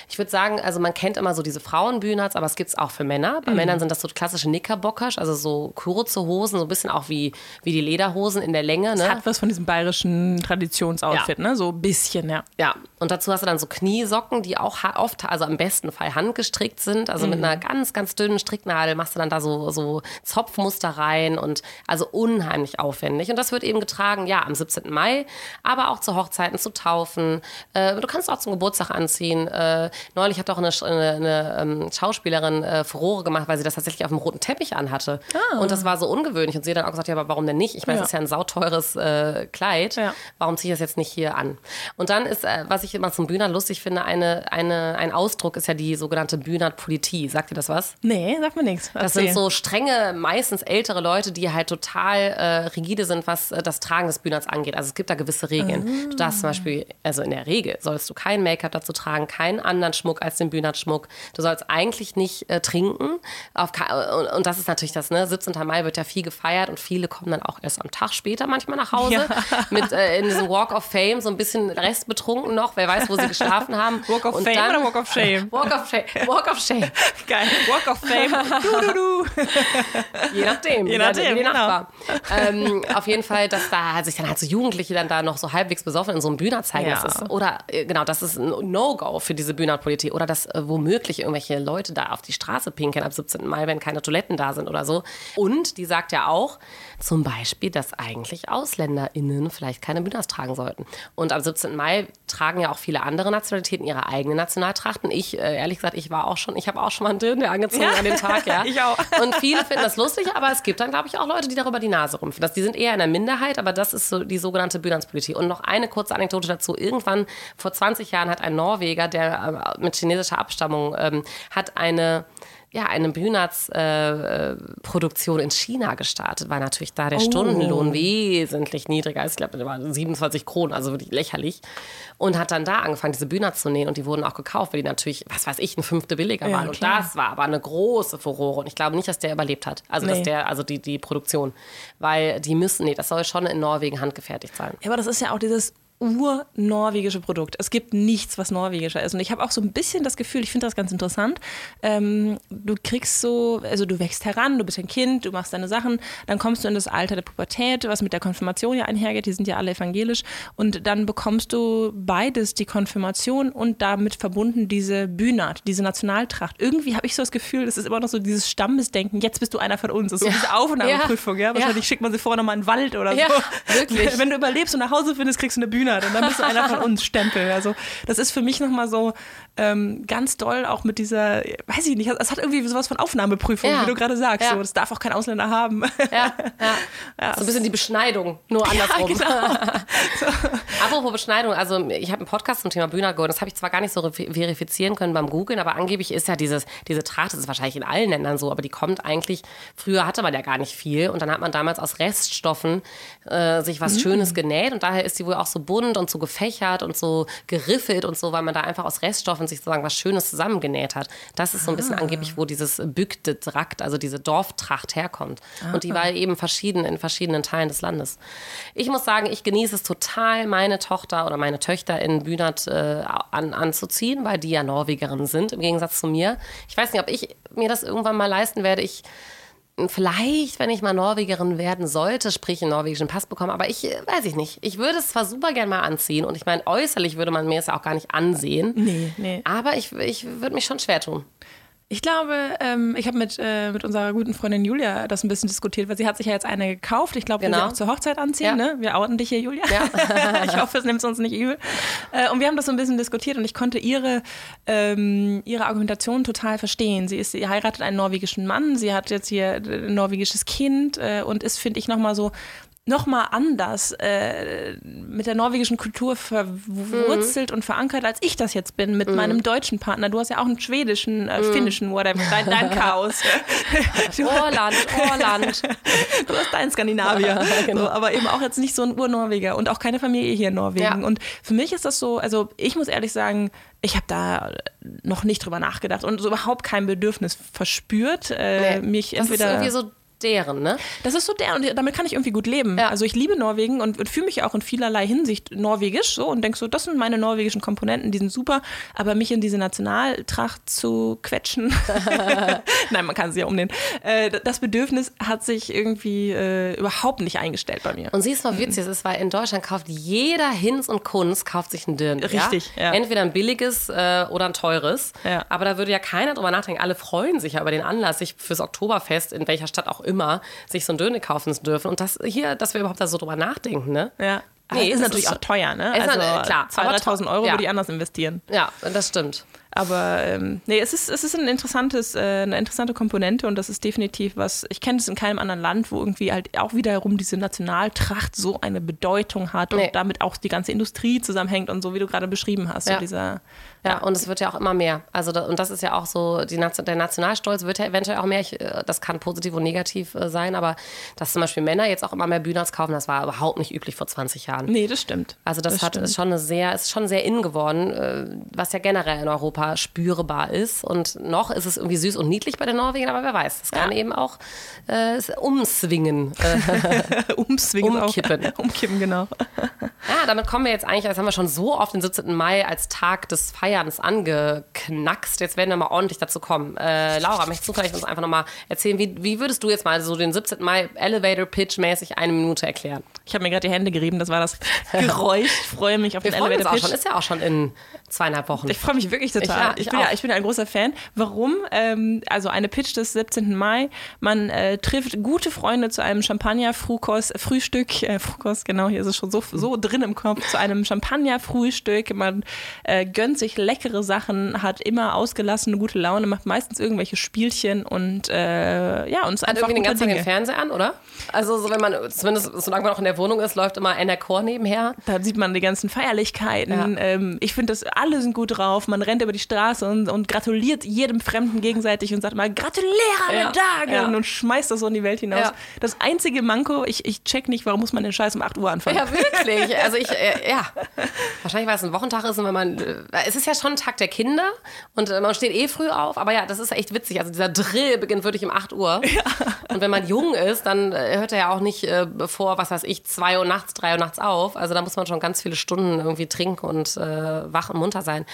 Ich würde sagen, also man kennt immer so diese Frauenbühners, aber es gibt es auch für Männer. Bei Männern sind das so klassische Knickerbockers, also so kurze Hosen, so ein bisschen auch wie, wie die Lederhosen in der Länge. Ne? Hat was von diesem bayerischen Traditionsoutfit, ne? So ein bisschen, ja. Ja, und dazu hast du dann so Kniesocken, die auch oft, also im besten Fall handgestrickt sind. Also mit einer ganz, ganz dünnen Stricknadel machst du dann da so, so Zopfmuster rein und also unheimlich aufwendig. Und das wird eben getragen, ja, am 17. Mai, aber auch zu Hochzeiten, zu Taufen. Äh, du kannst auch zum Geburtstag anziehen. Äh, neulich hat auch eine, eine, eine ähm, Schauspielerin äh, Furore gemacht, weil sie das tatsächlich auf dem roten Teppich anhatte. Und das war so ungewöhnlich. Und sie hat dann auch gesagt, ja, aber warum denn nicht? Ich meine, Ja. es ist ja ein sauteures äh, Kleid. Ja. Warum ziehe ich das jetzt nicht hier an? Und dann ist, äh, was ich immer zum Bühnern lustig finde, eine, eine, ein Ausdruck ist ja die sogenannte Bühnert-Politie. Sagt ihr das was? Nee, sag mir nichts. Das sind so strenge, meistens ältere Leute, die halt total äh, rigide sind, was äh, das Tragen des Bühnerns angeht. Also es gibt da gewisse Regeln. Du darfst zum Beispiel, also in der Regel sollst du kein Make-up dazu tragen, keinen anderen Schmuck als den Bühnerschmuck. Du sollst eigentlich nicht äh, trinken. Auf, und, und das ist natürlich das, ne? 17. Mai wird ja viel gefeiert und viele kommen dann auch erst am Tag später manchmal nach Hause Ja. mit äh, in diesem Walk of Fame so ein bisschen restbetrunken noch. Wer weiß, wo sie geschlafen haben. Walk of Und Fame dann- oder Walk of Shame? Walk of Shame. Walk of Shame. Geil. Walk of Fame. Du, du, du. Je nachdem. Je nachdem, wie die genau. Nachbar. ähm, auf jeden Fall, dass da sich dann halt so Jugendliche dann da noch so halbwegs besoffen in so einem Bühner zeigen. Ja. Das ist, oder äh, genau, das ist ein No-Go für diese Bühnerpolitik. Oder dass äh, womöglich irgendwelche Leute da auf die Straße pinkeln ab 17. Mai, wenn keine Toiletten da sind oder so. Und die sagt ja auch zum Beispiel, dass eigentlich AusländerInnen vielleicht keine Bühners tragen sollten. Und am 17. Mai tragen ja auch viele andere Nationalitäten ihre eigenen Nationaltrachten. Ich, äh, ehrlich gesagt, ich war auch schon, ich habe auch schon mal einen Dirndl angezogen Ja. an dem Tag, ja. Ich auch. Und viele finden das lustig, aber es gibt dann, glaube ich, auch Leute, die darüber die Nase rumpfen. Das, die sind eher in der Minderheit, aber das ist so die sogenannte Bühnerspolitik. Und noch eine kurze Anekdote dazu. Irgendwann vor 20 Jahren hat ein Norweger, der äh, mit chinesischer Abstammung, ähm, hat eine ja, eine Bühnerz-Produktion in China gestartet, war natürlich da der Stundenlohn wesentlich niedriger. als Ich glaube, der war 27 Kronen, also wirklich lächerlich. Und hat dann da angefangen, diese Bühner zu nähen. Und die wurden auch gekauft, weil die natürlich, was weiß ich, ein Fünfte billiger Ja, waren. Und klar. das war aber eine große Furore. Und ich glaube nicht, dass der überlebt hat. Also, dass Nee. der, also die, die Produktion. Weil die müssen, nee, das soll schon in Norwegen handgefertigt sein. Ja, aber das ist ja auch dieses urnorwegische Produkt. Es gibt nichts, was norwegischer ist. Und ich habe auch so ein bisschen das Gefühl, ich finde das ganz interessant. Ähm, du kriegst so, also du wächst heran, du bist ein Kind, du machst deine Sachen, dann kommst du in das Alter der Pubertät, was mit der Konfirmation ja einhergeht, die sind ja alle evangelisch. Und dann bekommst du beides, die Konfirmation und damit verbunden diese Bühnert, diese Nationaltracht. Irgendwie habe ich so das Gefühl, das ist immer noch so dieses Stammesdenken, jetzt bist du einer von uns. Das ist so diese Aufnahmeprüfung, ja. Ja. Wahrscheinlich schickt man sie vorher nochmal in den Wald oder Ja, so. wirklich. Wenn du überlebst und nach Hause findest, kriegst du eine Bühne und dann bist du einer von uns, Stempel. Also das ist für mich nochmal so ähm, ganz doll auch mit dieser, weiß ich nicht, es hat irgendwie sowas von Aufnahmeprüfung, Ja. wie du gerade sagst. Ja. So, das darf auch kein Ausländer haben. Ja, ja. so ein bisschen die Beschneidung, nur andersrum. genau. Apropos Beschneidung, also ich habe einen Podcast zum Thema Bühner gehört, das habe ich zwar gar nicht so re- verifizieren können beim Googlen, aber angeblich ist ja dieses, diese Tracht, das ist wahrscheinlich in allen Ländern so, aber die kommt eigentlich, früher hatte man ja gar nicht viel und dann hat man damals aus Reststoffen äh, sich was Schönes genäht und daher ist die wohl auch so bunt und so gefächert und so geriffelt und so, weil man da einfach aus Reststoffen sich sozusagen was Schönes zusammengenäht hat. Das ist so ein bisschen angeblich, wo dieses Bückte Drakt, also diese Dorftracht herkommt. Und die war eben verschieden in verschiedenen Teilen des Landes. Ich muss sagen, ich genieße es total, meine Tochter oder meine Töchter in Bünert äh, an, anzuziehen, weil die ja Norwegerinnen sind, im Gegensatz zu mir. Ich weiß nicht, ob ich mir das irgendwann mal leisten werde. Ich Vielleicht, wenn ich mal Norwegerin werden sollte, sprich einen norwegischen Pass bekommen, aber ich äh, weiß ich nicht. Ich würde es zwar super gern mal anziehen und ich meine, äußerlich würde man mir es ja auch gar nicht ansehen. Nee, nee. Aber ich, ich würde mich schon schwer tun. Ich glaube, ähm, ich habe mit, äh, mit unserer guten Freundin Julia das ein bisschen diskutiert, weil sie hat sich ja jetzt eine gekauft. Ich glaube, wir Genau. sie auch zur Hochzeit anziehen. Ja. Ne? Wir outen dich hier, Julia. ich hoffe, es nimmt es uns nicht übel. Äh, und wir haben das so ein bisschen diskutiert und ich konnte ihre, ähm, ihre Argumentation total verstehen. Sie, ist, sie heiratet einen norwegischen Mann, sie hat jetzt hier ein norwegisches Kind äh, und ist, finde ich, nochmal so nochmal anders äh, mit der norwegischen Kultur verwurzelt und verankert, als ich das jetzt bin mit meinem deutschen Partner. Du hast ja auch einen schwedischen, äh, finnischen, whatever, dein, dein Chaos. Du, Orland, Orland. du hast deinen Skandinavier. so, aber eben auch jetzt nicht so ein Urnorweger und auch keine Familie hier in Norwegen. Ja. Und für mich ist das so, also ich muss ehrlich sagen, ich habe da noch nicht drüber nachgedacht und so überhaupt kein Bedürfnis verspürt, äh, Nee. mich das ist entweder irgendwie so deren, ne? das ist so der und damit kann ich irgendwie gut leben. Ja. Also ich liebe Norwegen und, und fühle mich auch in vielerlei Hinsicht norwegisch so und denke so, das sind meine norwegischen Komponenten, die sind super, aber mich in diese Nationaltracht zu quetschen, nein, man kann sie ja umnehmen, äh, das Bedürfnis hat sich irgendwie äh, überhaupt nicht eingestellt bei mir. Und siehst du mal, witzig, es ist, weil in Deutschland kauft jeder Hinz und Kunst kauft sich ein Dirndl. Richtig, ja? ja. Entweder ein billiges äh, oder ein teures. Aber da würde ja keiner drüber nachdenken. Alle freuen sich ja über den Anlass, sich fürs Oktoberfest, in welcher Stadt auch immer, sich so ein Dirndl kaufen zu dürfen. Und das hier, dass wir überhaupt da so drüber nachdenken, ne? Ja. Nee, Nee, ist natürlich ist- auch teuer, ne? Also klar, 2.000, aber 3.000 Euro ja. würde ich anders investieren. Ja, das stimmt. Aber ähm, nee, es ist, es ist ein interessantes, äh, eine interessante Komponente und das ist definitiv was, ich kenne es in keinem anderen Land, wo irgendwie halt auch wiederum diese Nationaltracht so eine Bedeutung hat Nee. und damit auch die ganze Industrie zusammenhängt und so, wie du gerade beschrieben hast. Ja. So dieser, Ja, und es wird ja auch immer mehr. Also da, und das ist ja auch so, die der Nationalstolz wird ja eventuell auch mehr. Ich, äh, das kann positiv und negativ äh, sein, aber dass zum Beispiel Männer jetzt auch immer mehr Bühners kaufen, das war überhaupt nicht üblich vor 20 Jahren. nee, das stimmt. Also das, hat stimmt. ist schon eine sehr, ist schon sehr in geworden, äh, was ja generell in Europa spürbar ist. Und noch ist es irgendwie süß und niedlich bei den Norwegern, aber wer weiß, das kann Ja. eben auch äh, es umswingen. Äh, Umswingen Umkippen. Auch. Umkippen, genau. ja, damit kommen wir jetzt eigentlich, das haben wir schon so oft den 17. Mai als Tag des Feierns angeknackst. Jetzt werden wir mal ordentlich dazu kommen. Äh, Laura, möchtest du vielleicht uns einfach nochmal erzählen, wie, wie würdest du jetzt mal so den 17. Mai Elevator Pitch mäßig eine Minute erklären? Ich habe mir gerade die Hände gerieben, das war das Geräusch. Ich freue mich auf Wir den Elevator Pitch. schon, ist ja auch schon in zweieinhalb Wochen. Ich freue mich wirklich total. Ja, Ich, ich bin ja, ich bin ein großer Fan. Warum? Ähm, also eine Pitch des 17. Mai. Man äh, trifft gute Freunde zu einem Champagner-Frühkost, Frühstück, äh, Frühkost, genau, hier ist es schon so, so drin im Kopf, zu einem Champagner-Frühstück. Man äh, gönnt sich leckere Sachen, hat immer ausgelassene gute Laune, macht meistens irgendwelche Spielchen und äh, ja, Hat einfach irgendwie den ganzen Tag den. Fernseher an, oder? Also so, wenn man, zumindest solange man auch in der Wohnung ist, läuft immer Chor nebenher. Da sieht man die ganzen Feierlichkeiten. Ja. Ähm, ich finde, dass alle sind gut drauf. Man rennt über die Straße und, und gratuliert jedem Fremden gegenseitig und sagt mal, gratuliere an Ja. den Tagen Ja. und schmeißt das so in die Welt hinaus. Ja. Das einzige Manko, ich, ich check nicht, warum muss man den Scheiß um 8 Uhr anfangen. Ja, wirklich. Also ich, äh, ja. Wahrscheinlich, weil es ein Wochentag ist und wenn man, äh, es ist ja schon ein Tag der Kinder und äh, man steht eh früh auf, aber ja, das ist echt witzig. Also dieser Drill beginnt wirklich um 8 Uhr. Und wenn man jung ist, dann äh, hört er ja auch nicht äh, bevor, was weiß ich, 2 Uhr nachts, 3 Uhr nachts auf. Also da muss man schon ganz viele Stunden irgendwie trinken und äh, wach und munter sein.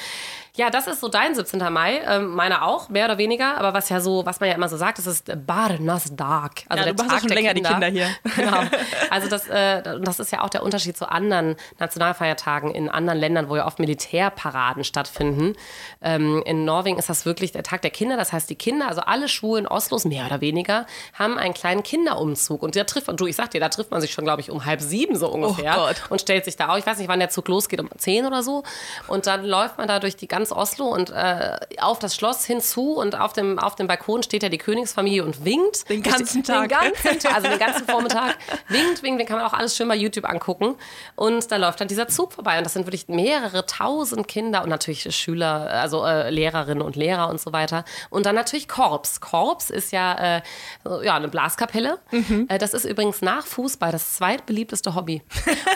Ja, das ist so dein 17. Mai, ähm, meiner auch, mehr oder weniger. Aber was ja so, was man ja immer so sagt, das ist Barnas Dag. Also Ja, der du machst Tag schon länger die Kinder hier. Genau. Also das, äh, das ist ja auch der Unterschied zu anderen Nationalfeiertagen in anderen Ländern, wo ja oft Militärparaden stattfinden. Ähm, in Norwegen ist das wirklich der Tag der Kinder. Das heißt, die Kinder, also alle Schulen Oslos, mehr oder weniger, haben einen kleinen Kinderumzug. Und da trifft man, du, ich sag dir, da trifft man sich schon, glaube ich, um halb sieben so ungefähr. Gott. Und stellt sich da auf. Ich weiß nicht, wann der Zug losgeht, um zehn oder so. Und dann läuft man da durch die ganz Oslo und äh, auf das Schloss hinzu. Und auf dem, auf dem Balkon steht ja die Königsfamilie und winkt. Den ganzen Tag. Den ganzen Tag, also den ganzen Vormittag. Winkt, winkt, den kann man auch alles schön bei YouTube angucken. Und da läuft dann dieser Zug vorbei. Und das sind wirklich mehrere tausend Kinder und natürlich Schüler, also äh, Lehrerinnen und Lehrer und so weiter. Und dann natürlich Korps. Korps ist ja, äh, ja eine Blaskapelle. Äh, das ist übrigens nach Fußball das zweitbeliebteste Hobby.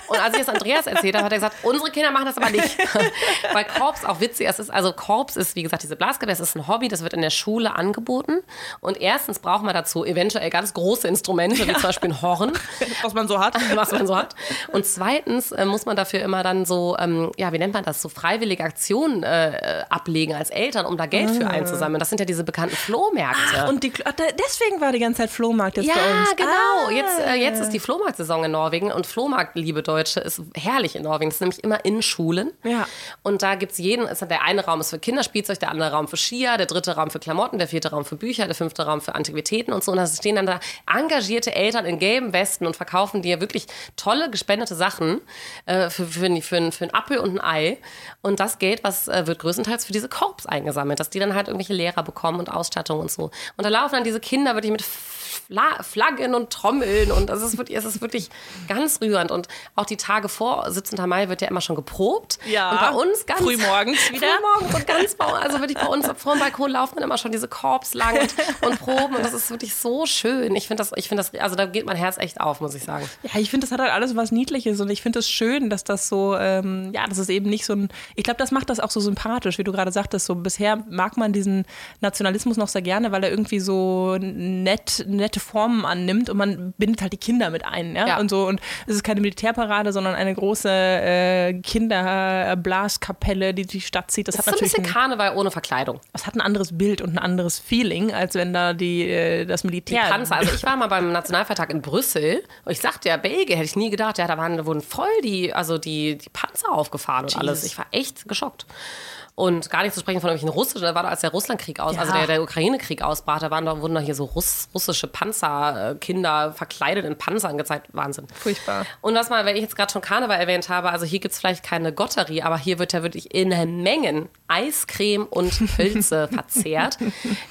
Und als ich das Andreas erzählt habe, hat er gesagt, unsere Kinder machen das aber nicht. Weil Korps auch witzig ist. Also Korps ist, wie gesagt, diese Blaskapelle, das ist ein Hobby, das wird in der Schule angeboten. Und erstens braucht man dazu eventuell ganz große Instrumente, wie zum Beispiel ein Horn Was man so hat. was man so hat. Und zweitens äh, muss man dafür immer dann so, ähm, ja, wie nennt man das, so freiwillige Aktionen äh, ablegen als Eltern, um da Geld für einzusammeln. Das sind ja diese bekannten Flohmärkte. Und die, ach, deswegen war die ganze Zeit Flohmarkt jetzt ja, bei uns. genau. Ah. Jetzt, äh, jetzt ist die Flohmarktsaison in Norwegen und Flohmarkt, liebe Deutsche, ist herrlich in Norwegen. Das ist nämlich immer in Schulen. Ja. Und da gibt es jeden, ist der eine Raum ist für Kinderspielzeug, der andere Raum für Skier, der dritte Raum für Klamotten, der vierte Raum für Bücher, der fünfte Raum für Antiquitäten und so. Und da stehen dann da engagierte Eltern in gelben Westen und verkaufen dir wirklich tolle gespendete Sachen äh, für, für, für, für, einen Apfel und ein Ei. Und das Geld, was äh, wird größtenteils für diese Korps eingesammelt, dass die dann halt irgendwelche Lehrer bekommen und Ausstattung und so. Und da laufen dann diese Kinder wirklich mit Fla Flaggen und Trommeln und es ist, wirklich, es ist wirklich ganz rührend. Und auch die Tage vor 17. Mai wird ja immer schon geprobt. Ja, und bei uns ganz frühmorgens wieder. Frühmorgens und ganz bei, also wirklich bei uns vor dem Balkon laufen dann immer schon diese Korps lang und, und proben und das ist wirklich so schön. Ich finde das, ich finde das, also da geht mein Herz echt auf, muss ich sagen. Ja, ich finde, das hat halt alles was Niedliches und ich finde es das schön, dass das so, ähm, ja, das ist eben nicht so ein, ich glaube, das macht das auch so sympathisch, wie du gerade sagtest, so bisher mag man diesen Nationalismus noch sehr gerne, weil er irgendwie so nett, nette Formen annimmt und man bindet halt die Kinder mit ein, ja, Ja. und so und es ist keine Militärparade, sondern eine große äh, Kinderblaskapelle, die die Stadt zieht. Das, Das hat ist so ein natürlich bisschen Karneval ohne Verkleidung. das hat ein anderes Bild und ein anderes Feeling, als wenn da die, äh, das Die Militär. Panzer. Also ich war mal beim Nationalfeiertag in Brüssel und ich sagte ja, Belgien, hätte ich nie gedacht, ja, da waren, wurden voll die, also die, die Panzer aufgefahren und alles. Ich war echt geschockt. Und gar nicht zu sprechen von irgendwelchen russischen, da war da als der Russlandkrieg aus, Ja. also der, der Ukraine-Krieg ausbrach, da waren da, wurden da hier so Russ, russische Panzer, äh, Kinder verkleidet in Panzern gezeigt. Wahnsinn. Furchtbar. Und was mal, wenn ich jetzt gerade schon Karneval erwähnt habe, also hier gibt es vielleicht keine Gotterie, aber hier wird ja wirklich in Mengen Eiscreme und Hölze verzehrt.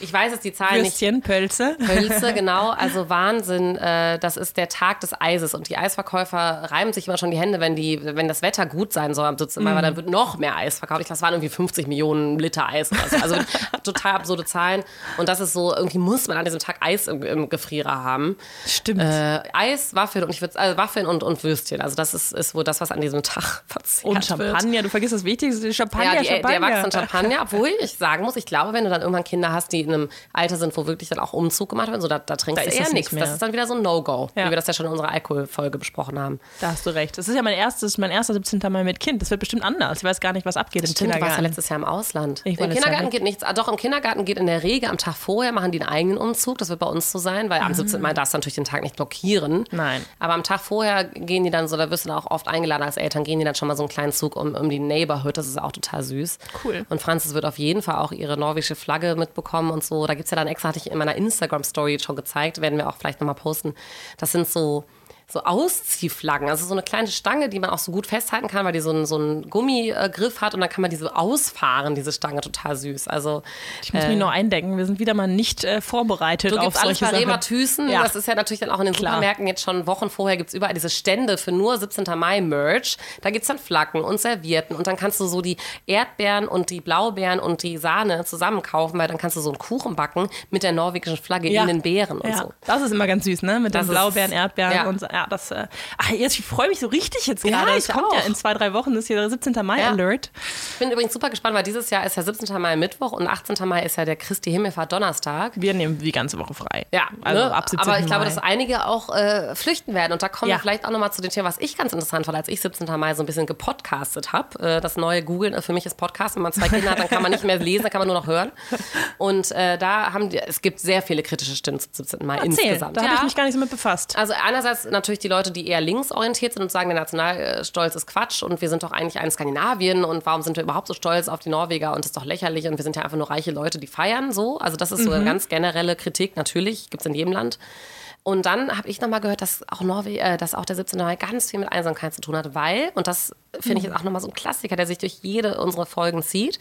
Ich weiß jetzt die Zahlen nicht. Würstchen, Pölze. Hölze, genau. Also Wahnsinn. Äh, das ist der Tag des Eises. Und die Eisverkäufer reiben sich immer schon die Hände, wenn, die, wenn das Wetter gut sein soll am 17. Mai, weil dann wird noch mehr Eis verkauft. Ich glaube, es waren irgendwie 50 Millionen Liter Eis. So. Also total absurde Zahlen. Und das ist so, irgendwie muss man an diesem Tag Eis im, im Gefrierer haben. Stimmt. Äh, Eis, Waffeln und ich würde also Waffeln und, und Würstchen. Also das ist, ist wohl das, was an diesem Tag verzehrt Und wird. Champagner, du vergisst das Wichtigste, Champagner, Ja, die, die Champagner. erwachsenen Champagner, obwohl ich sagen muss, ich glaube, wenn du dann irgendwann Kinder hast, die in einem Alter sind, wo wirklich dann auch Umzug gemacht wird, so, da, da trinkst Da du eher nichts. mehr. Das ist dann wieder so ein No-Go, Ja. wie wir das ja schon in unserer Alkoholfolge besprochen haben. Da hast du recht. Das ist ja mein erstes, mein erster 17. Mai mit Kind. Das wird bestimmt anders. Ich weiß gar nicht, was abgeht im Stimmt, du warst ja Kindergarten. Letztes Jahr im Ausland. Im Kindergarten geht nichts. Ah, doch, im Kindergarten geht in der Regel am Tag vorher, machen die einen eigenen Umzug. Das wird bei uns so sein, weil am 17. Mai darfst du natürlich den Tag nicht blockieren. Ah. Nein. Aber am Tag vorher gehen die dann so, da wirst du dann auch oft eingeladen als Eltern, gehen die dann schon mal so einen kleinen Zug um, um die Neighborhood. Das ist auch total süß. Cool. Und Franzis wird auf jeden Fall auch ihre norwegische Flagge mitbekommen und so. Da gibt es ja dann extra, hatte ich in meiner Instagram-Story schon gezeigt, werden wir auch vielleicht nochmal posten. Das sind so. So Ausziehflaggen, also so eine kleine Stange, die man auch so gut festhalten kann, weil die so einen, so einen Gummigriff hat und dann kann man die so ausfahren, diese Stange, total süß. Also Ich muss mich noch eindenken. Wir sind wieder mal nicht äh, vorbereitet Du auf alles solche bei Sachen. Thyssen. Ja. Das ist ja natürlich dann auch in den Klar. Supermärkten jetzt schon Wochen vorher gibt es überall diese Stände für nur 17. Mai Merch. Da gibt es dann Flaggen und Servietten und dann kannst du so die Erdbeeren und die Blaubeeren und die Sahne zusammen kaufen, weil dann kannst du so einen Kuchen backen mit der norwegischen Flagge in den Beeren und ja. so. Das ist immer ganz süß, ne? Mit Das den Blaubeeren, Erdbeeren ja. und so. Ja, das. Äh, ach, jetzt, ich freue mich so richtig jetzt Ja, gerade. ich es kommt ja auch. in zwei, drei Wochen, das ist hier der 17. Mai Ja. Alert. Ich bin übrigens super gespannt, weil dieses Jahr ist ja 17. Mai Mittwoch und 18. Mai ist ja der Christi Himmelfahrt Donnerstag. Wir nehmen die ganze Woche frei. Ja, also ne? ab 17. aber ich glaube, dass einige auch äh, flüchten werden. Und da kommen Ja. wir vielleicht auch nochmal zu dem Thema, was ich ganz interessant fand, als ich 17. Mai so ein bisschen gepodcastet habe. Äh, das neue Googeln äh, für mich ist Podcast. Wenn man zwei Kinder hat, dann kann man nicht mehr lesen, dann kann man nur noch hören. Und äh, da haben die, es gibt sehr viele kritische Stimmen zum 17. Mai Erzähl, insgesamt. da habe Ja. ich mich gar nicht so mit befasst. Also einerseits natürlich die Leute, die eher linksorientiert sind und sagen, der Nationalstolz ist Quatsch und wir sind doch eigentlich ein Skandinavien und warum sind wir überhaupt so stolz auf die Norweger und das ist doch lächerlich und wir sind ja einfach nur reiche Leute, die feiern so. Also das ist so eine ganz generelle Kritik, natürlich, gibt es in jedem Land. Und dann habe ich nochmal gehört, dass auch, Norwe äh, dass auch der 17. Mai ganz viel mit Einsamkeit zu tun hat, weil, und das finde ich jetzt auch nochmal so ein Klassiker, der sich durch jede unserer Folgen zieht,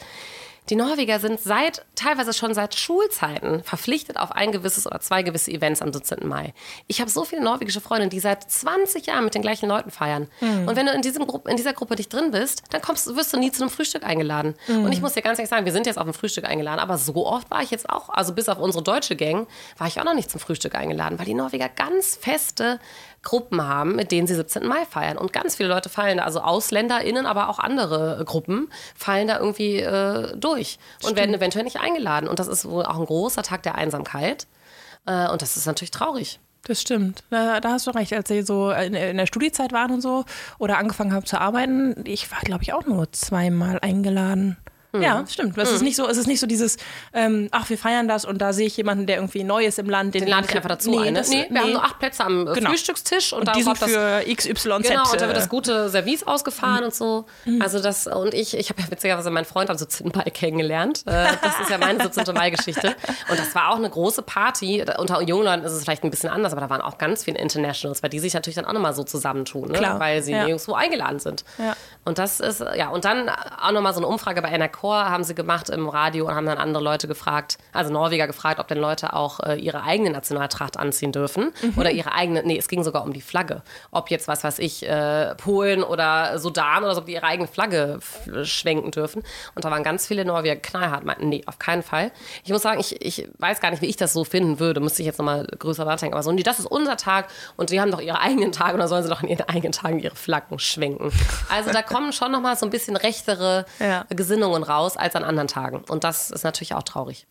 die Norweger sind seit, teilweise schon seit Schulzeiten verpflichtet auf ein gewisses oder zwei gewisse Events am 17. Mai. Ich habe so viele norwegische Freundinnen, die seit 20 Jahren mit den gleichen Leuten feiern. Und wenn du in, diesem Gru in dieser Gruppe nicht drin bist, dann kommst, wirst du nie zu einem Frühstück eingeladen. Und ich muss dir ganz ehrlich sagen, wir sind jetzt auf ein Frühstück eingeladen, aber so oft war ich jetzt auch, also bis auf unsere deutsche Gang, war ich auch noch nicht zum Frühstück eingeladen, weil die Norweger ganz feste Gruppen haben, mit denen sie 17. Mai feiern. Und ganz viele Leute fallen da, also AusländerInnen, aber auch andere Gruppen, fallen da irgendwie äh, durch und werden eventuell nicht eingeladen. Und das ist wohl auch ein großer Tag der Einsamkeit. Äh, und das ist natürlich traurig. Das stimmt. Da, da hast du recht. Als sie so in, in der Studiezeit waren und so oder angefangen haben zu arbeiten, ich war, glaube ich, auch nur zweimal eingeladen. Ja, stimmt. Es ist nicht so, es ist nicht so dieses, ähm, ach, wir feiern das und da sehe ich jemanden, der irgendwie neu ist im Land. Den lade ich einfach dazu ein. Ne? das- Nee, wir haben nur acht Plätze am äh, Genau. Frühstückstisch und, und da die sind das für XYZ. Genau, und da wird äh, das gute Service ausgefahren und so. Also das, und ich, ich habe ja witzigerweise meinen Freund am 17. Mai kennengelernt. Äh, Das ist ja meine 17. Mai-Geschichte. Und das war auch eine große Party. Unter jungen Leuten ist es vielleicht ein bisschen anders, aber da waren auch ganz viele Internationals, weil die sich natürlich dann auch nochmal so zusammentun, ne? Klar, weil sie ja. nirgendwo eingeladen sind. Ja. Und das ist, ja, und dann auch nochmal so eine Umfrage bei Enercor haben sie gemacht im Radio und haben dann andere Leute gefragt, also Norweger gefragt, ob denn Leute auch äh, ihre eigene Nationaltracht anziehen dürfen oder ihre eigene, nee, es ging sogar um die Flagge. Ob jetzt, was weiß ich, äh, Polen oder Sudan oder so, ob die ihre eigene Flagge schwenken dürfen. Und da waren ganz viele Norweger knallhart, meinten, nee, auf keinen Fall. Ich muss sagen, ich, ich weiß gar nicht, wie ich das so finden würde, müsste ich jetzt nochmal größer nachdenken. Aber so, nee, das ist unser Tag und die haben doch ihre eigenen Tage und dann sollen sie doch in ihren eigenen Tagen ihre Flaggen schwenken. Also da kommen schon nochmal so ein bisschen rechtere Ja. Gesinnungen raus als an anderen Tagen. Und das ist natürlich auch traurig.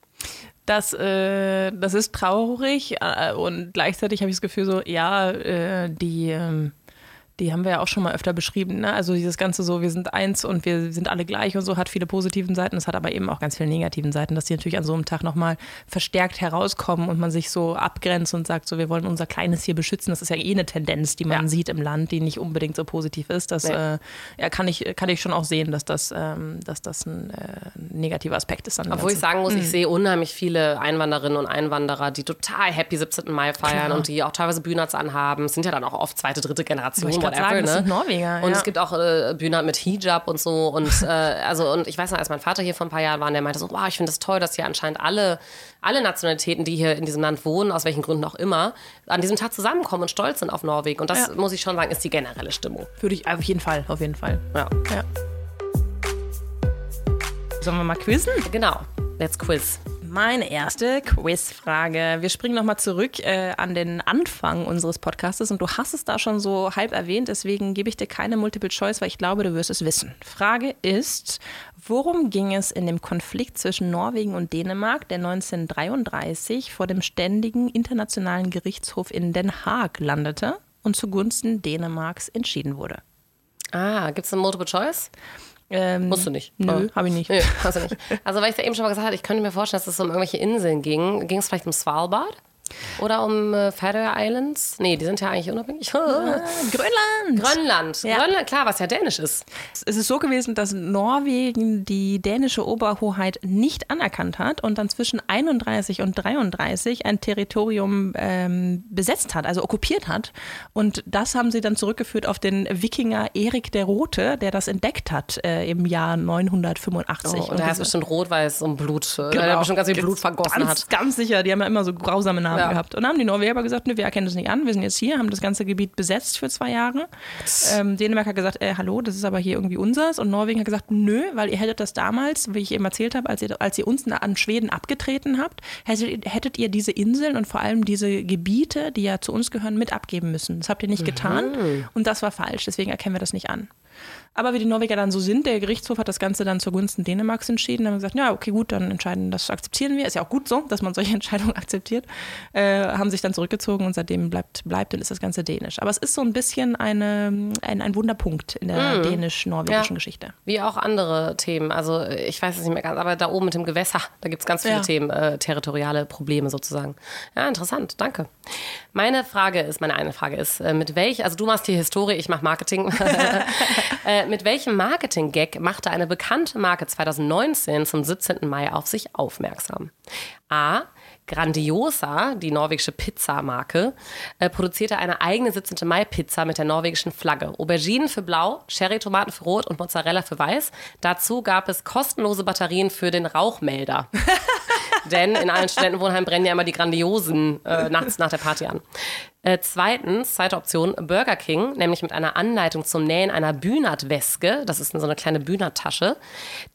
Das, äh, das ist traurig äh, und gleichzeitig habe ich das Gefühl so, ja, äh, die, ähm, die haben wir ja auch schon mal öfter beschrieben. Ne? Also dieses Ganze so, wir sind eins und wir sind alle gleich und so, hat viele positiven Seiten. Es hat aber eben auch ganz viele negativen Seiten, dass die natürlich an so einem Tag nochmal verstärkt herauskommen und man sich so abgrenzt und sagt so, wir wollen unser Kleines hier beschützen. Das ist ja eh eine Tendenz, die man Ja. sieht im Land, die nicht unbedingt so positiv ist. Das Nee. äh, ja, kann, ich, kann ich schon auch sehen, dass das, ähm, dass das ein äh, negativer Aspekt ist. Obwohl ich Ganzen. sagen Mhm. muss, ich sehe unheimlich viele Einwanderinnen und Einwanderer, die total happy 17. Mai feiern Klar. und die auch teilweise Bühnerts anhaben. Es sind ja dann auch oft zweite, dritte Generation, Whatever. sagen, das ne? sind Norweger, Und ja. es gibt auch äh, Bühner mit Hijab und so. Und äh, also und ich weiß noch, als mein Vater hier vor ein paar Jahren war, der meinte so, wow, ich finde es das toll, dass hier anscheinend alle, alle Nationalitäten, die hier in diesem Land wohnen, aus welchen Gründen auch immer, an diesem Tag zusammenkommen und stolz sind auf Norwegen. Und das Ja. muss ich schon sagen, ist die generelle Stimmung. Würde ich auf jeden Fall, auf jeden Fall. Ja. Ja. Sollen wir mal quizzen? Genau. Let's quiz. Meine erste Quizfrage. Wir springen nochmal zurück äh, an den Anfang unseres Podcastes und du hast es da schon so halb erwähnt, deswegen gebe ich dir keine Multiple Choice, weil ich glaube, du wirst es wissen. Frage ist, worum ging es in dem Konflikt zwischen Norwegen und Dänemark, der 1933 vor dem ständigen internationalen Gerichtshof in Den Haag landete und zugunsten Dänemarks entschieden wurde? Ah, gibt es eine Multiple Choice? Ähm, Musst du nicht. Nö, Ah. habe ich nicht. Nö, hast du nicht. Also, weil ich ja eben schon mal gesagt habe, ich könnte mir vorstellen, dass es um irgendwelche Inseln ging. Ging es vielleicht um Svalbard? Oder um äh, Faroe Islands? Nee, die sind ja eigentlich unabhängig. Grönland! Grönland. Ja. Grönland, klar, was ja dänisch ist. Es ist so gewesen, dass Norwegen die dänische Oberhoheit nicht anerkannt hat und dann zwischen 31 und 33 ein Territorium ähm, besetzt hat, also okkupiert hat. Und das haben sie dann zurückgeführt auf den Wikinger Erik der Rote, der das entdeckt hat äh, im Jahr 985. Oh, und der heißt diese- bestimmt rot, weil es um Blut, äh, Genau. der bestimmt ganz viel Blut vergossen ganz, hat. Ganz sicher, die haben ja immer so grausame Namen Ja. gehabt. Und dann haben die Norweger aber gesagt, nö, wir erkennen das nicht an, wir sind jetzt hier, haben das ganze Gebiet besetzt für zwei Jahre. Ähm, Dänemark hat gesagt, äh, hallo, das ist aber hier irgendwie unseres. Und Norwegen hat gesagt, nö, weil ihr hättet das damals, wie ich eben erzählt habe, als ihr, als ihr uns an Schweden abgetreten habt, hättet, hättet ihr diese Inseln und vor allem diese Gebiete, die ja zu uns gehören, mit abgeben müssen. Das habt ihr nicht getan und das war falsch, deswegen erkennen wir das nicht an. Aber wie die Norweger dann so sind, der Gerichtshof hat das Ganze dann zugunsten Dänemarks entschieden, haben gesagt, ja, okay, gut, dann entscheiden, das akzeptieren wir. Ist ja auch gut so, dass man solche Entscheidungen akzeptiert. Äh, haben sich dann zurückgezogen und seitdem bleibt, bleibt und ist das Ganze dänisch. Aber es ist so ein bisschen eine, ein, ein Wunderpunkt in der dänisch-norwegischen Ja. Geschichte. Wie auch andere Themen. Also ich weiß es nicht mehr ganz, aber da oben mit dem Gewässer, da gibt es ganz viele Ja. Themen, äh, territoriale Probleme sozusagen. Ja, interessant, danke. Meine Frage ist, meine eine Frage ist, äh, mit welch, also du machst hier Historie, ich mache Marketing. äh, mit welchem Marketing-Gag machte eine bekannte Marke 2019 zum 17. Mai auf sich aufmerksam? A. Grandiosa, die norwegische Pizzamarke, äh, produzierte eine eigene 17. Mai-Pizza mit der norwegischen Flagge. Auberginen für blau, Cherry-Tomaten für rot und Mozzarella für weiß. Dazu gab es kostenlose Batterien für den Rauchmelder. Denn in allen Studentenwohnheimen brennen ja immer die Grandiosen äh, nachts nach der Party an. Äh, zweitens, zweite Option, Burger King, nämlich mit einer Anleitung zum Nähen einer Bühnert-Weske. Das ist so eine kleine Bühnert-Tasche.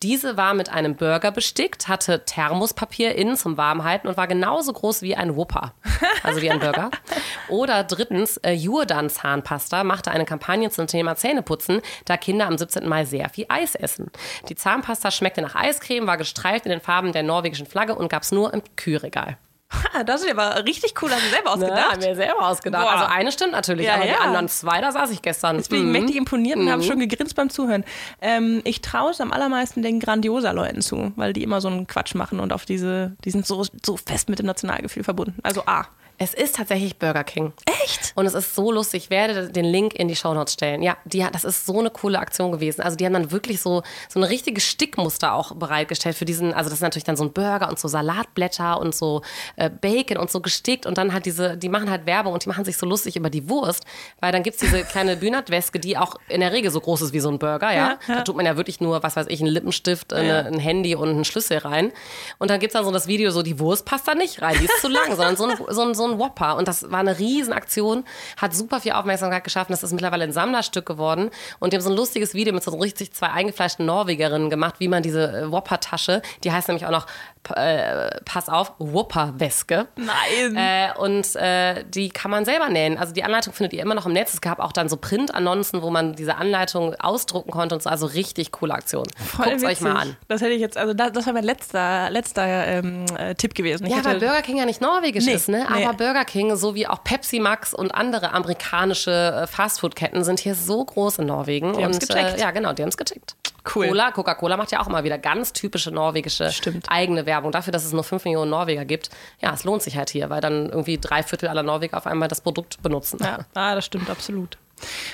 Diese war mit einem Burger bestickt, hatte Thermospapier innen zum Warmhalten und war genauso groß wie ein Whopper. Also wie ein Burger. Oder drittens, äh, Jordan Zahnpasta machte eine Kampagne zum Thema Zähneputzen, da Kinder am 17. Mai sehr viel Eis essen. Die Zahnpasta schmeckte nach Eiscreme, war gestreift in den Farben der norwegischen Flagge und gab es nur im Kühlregal. Ha, das ist aber richtig cool, hast du selber Ne, ausgedacht. haben wir selber ausgedacht. Boah. Also eine stimmt natürlich, Ja, aber die ja. anderen zwei, da saß ich gestern. Jetzt bin ich Mhm. mächtig imponiert und habe schon gegrinst beim Zuhören. Ähm, ich traue es am allermeisten den Grandiosa-Leuten zu, weil die immer so einen Quatsch machen und auf diese, die sind so, so fest mit dem Nationalgefühl verbunden. Also A. Es ist tatsächlich Burger King. Echt? Und es ist so lustig. Ich werde den Link in die Shownotes stellen. Ja, die, das ist so eine coole Aktion gewesen. Also die haben dann wirklich so, so eine richtige Stickmuster auch bereitgestellt für diesen, also das ist natürlich dann so ein Burger und so Salatblätter und so äh, Bacon und so gestickt und dann halt diese, die machen halt Werbung und die machen sich so lustig über die Wurst, weil dann gibt's diese kleine Bühnatwäske, die auch in der Regel so groß ist wie so ein Burger, ja. Ja, ja. Da tut man ja wirklich nur, was weiß ich, einen Lippenstift, eine, ein Handy und einen Schlüssel rein. Und dann gibt's dann so das Video, so die Wurst passt da nicht rein, die ist zu lang, sondern so ein, so ein, so ein Whopper. Und das war eine Riesenaktion, hat super viel Aufmerksamkeit geschaffen. Das ist mittlerweile ein Sammlerstück geworden. Und die haben so ein lustiges Video mit so richtig zwei eingefleischten Norwegerinnen gemacht, wie man diese äh, Whopper-Tasche, die heißt nämlich auch noch, äh, pass auf, Whopper-Weske. Nein. Äh, und äh, die kann man selber nähen. Also die Anleitung findet ihr immer noch im Netz. Es gab auch dann so Print-Annoncen, wo man diese Anleitung ausdrucken konnte und so. Also richtig coole Aktion. Guckt euch mal an. Das hätte ich jetzt, also das, das war mein letzter, letzter ähm, äh, Tipp gewesen. Ich Ja, weil Burger King ja nicht norwegisch Nee, ist, ne? nee. Aber Burger King sowie auch Pepsi Max und andere amerikanische äh, Fastfood-Ketten sind hier so groß in Norwegen. Die und. Äh, ja, genau, die haben es gecheckt. Cool. Cola, Coca-Cola macht ja auch immer wieder ganz typische norwegische Stimmt. eigene Werbung. Dafür, dass es nur 5 Millionen Norweger gibt. Ja, es lohnt sich halt hier, weil dann irgendwie drei Viertel aller Norweger auf einmal das Produkt benutzen. Ja, ah, das stimmt absolut.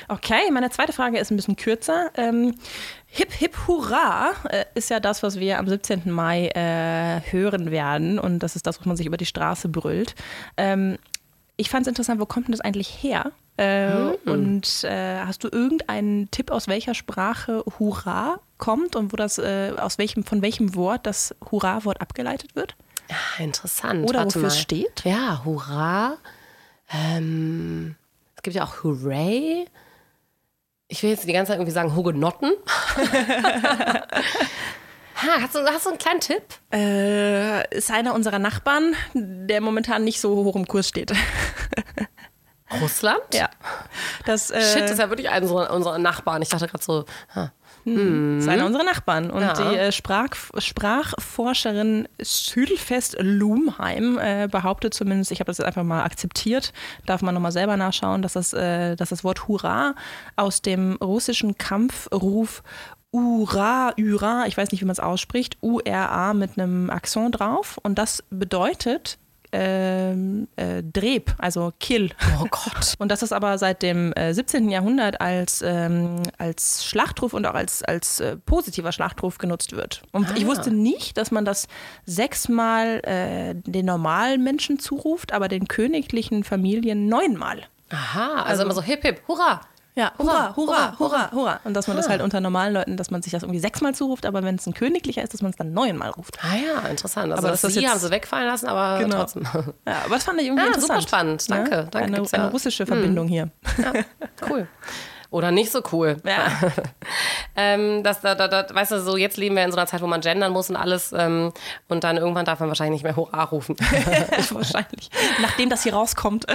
Okay, meine zweite Frage ist ein bisschen kürzer. Ähm, hip Hip Hurra äh, ist ja das, was wir am 17. Mai äh, hören werden. Und das ist das, was man sich über die Straße brüllt. Ähm, ich fand es interessant, wo kommt denn das eigentlich her? Äh, Und äh, hast du irgendeinen Tipp, aus welcher Sprache Hurra kommt und wo das, äh, aus welchem, von welchem Wort das Hurra-Wort abgeleitet wird? Ah, interessant. Oder Warte wofür es steht? Ja, Hurra. Ähm, es gibt ja auch Hooray. Ich will jetzt die ganze Zeit irgendwie sagen Hugenotten. ha, hast, du, hast du einen kleinen Tipp? Äh, ist einer unserer Nachbarn, der momentan nicht so hoch im Kurs steht. Russland? Ja. Das, äh, Shit, das ist ja wirklich einer unserer, unserer Nachbarn. Ich dachte gerade so, ha. ist einer unserer Nachbarn. Und Ja. die äh, Sprach, Sprachforscherin Südelfest Lumheim äh, behauptet zumindest, ich habe das jetzt einfach mal akzeptiert, darf man nochmal selber nachschauen, dass das, äh, dass das Wort Hurra aus dem russischen Kampfruf Ura, Ura, ich weiß nicht, wie man es ausspricht, U-R-A mit einem Akzent drauf. Und das bedeutet ähm, äh, Dreb, also Kill. Oh Gott. Und dass das aber seit dem äh, 17. Jahrhundert als, ähm, als Schlachtruf und auch als, als äh, positiver Schlachtruf genutzt wird. Und Ah. ich wusste nicht, dass man das sechsmal äh, den normalen Menschen zuruft, aber den königlichen Familien neunmal. Aha, also, immer so hip hip, hurra. Ja, hurra, hurra, hurra, hurra. Und dass man das halt unter normalen Leuten, dass man sich das irgendwie sechsmal zuruft, aber wenn es ein königlicher ist, dass man es dann neunmal ruft. Ah ja, interessant. Also Aber das, das Sie jetzt- haben sie wegfallen lassen, aber Genau. trotzdem. Ja, aber das fand ich irgendwie Ah, interessant. super spannend. Danke, Ja? danke. Eine, ja- eine russische Verbindung hier. Ja, cool. Oder nicht so cool. Ja. ähm, das, da, da, da, weißt du, so jetzt leben wir in so einer Zeit, wo man gendern muss und alles. Ähm, und dann irgendwann darf man wahrscheinlich nicht mehr Hurra rufen. Wahrscheinlich. Nachdem das hier rauskommt.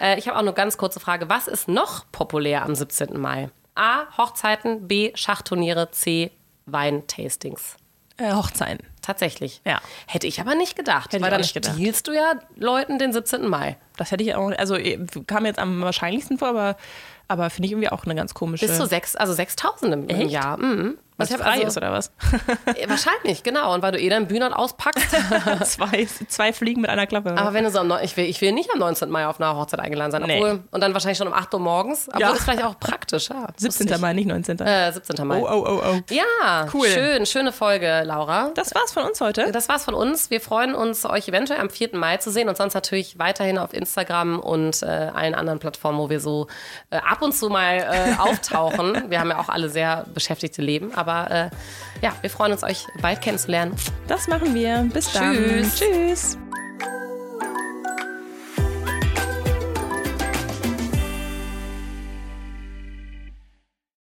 äh, ich habe auch eine ganz kurze Frage. Was ist noch populär am 17. Mai? A. Hochzeiten, B. Schachturniere, C. Weintastings. Äh, Hochzeiten. Tatsächlich. Ja. Hätte ich aber nicht gedacht. Hätte weil dann nicht gedacht. stiehlst du ja Leuten den 17. Mai. Das hätte ich auch, also eh, kam jetzt am wahrscheinlichsten vor, aber, aber finde ich irgendwie auch eine ganz komische. Bis zu sechs, also 6000 im, Echt? Jahr. Mhm. Was frei also- ist oder was? Wahrscheinlich, genau. Und weil du eh deinen Bühnern auspackst. zwei, zwei Fliegen mit einer Klappe. Aber wenn du so am, ich will, ich will nicht am 19. Mai auf einer Hochzeit eingeladen sein. Nee. Obwohl, und dann wahrscheinlich schon um 8 Uhr morgens. Aber Ja. das ist vielleicht auch praktisch, ja. 17. Lustig. Mai, nicht 19. Äh, 17. Mai. Oh, oh, oh, oh. Ja, Cool. schön, schöne Folge, Laura. Das war's von uns heute. Das war's von uns. Wir freuen uns, euch eventuell am 4. Mai zu sehen und sonst natürlich weiterhin auf Instagram und äh, allen anderen Plattformen, wo wir so äh, ab und zu mal äh, auftauchen. wir haben ja auch alle sehr beschäftigte Leben, aber äh, ja, wir freuen uns, euch bald kennenzulernen. Das machen wir. Bis dann. Tschüss. Tschüss.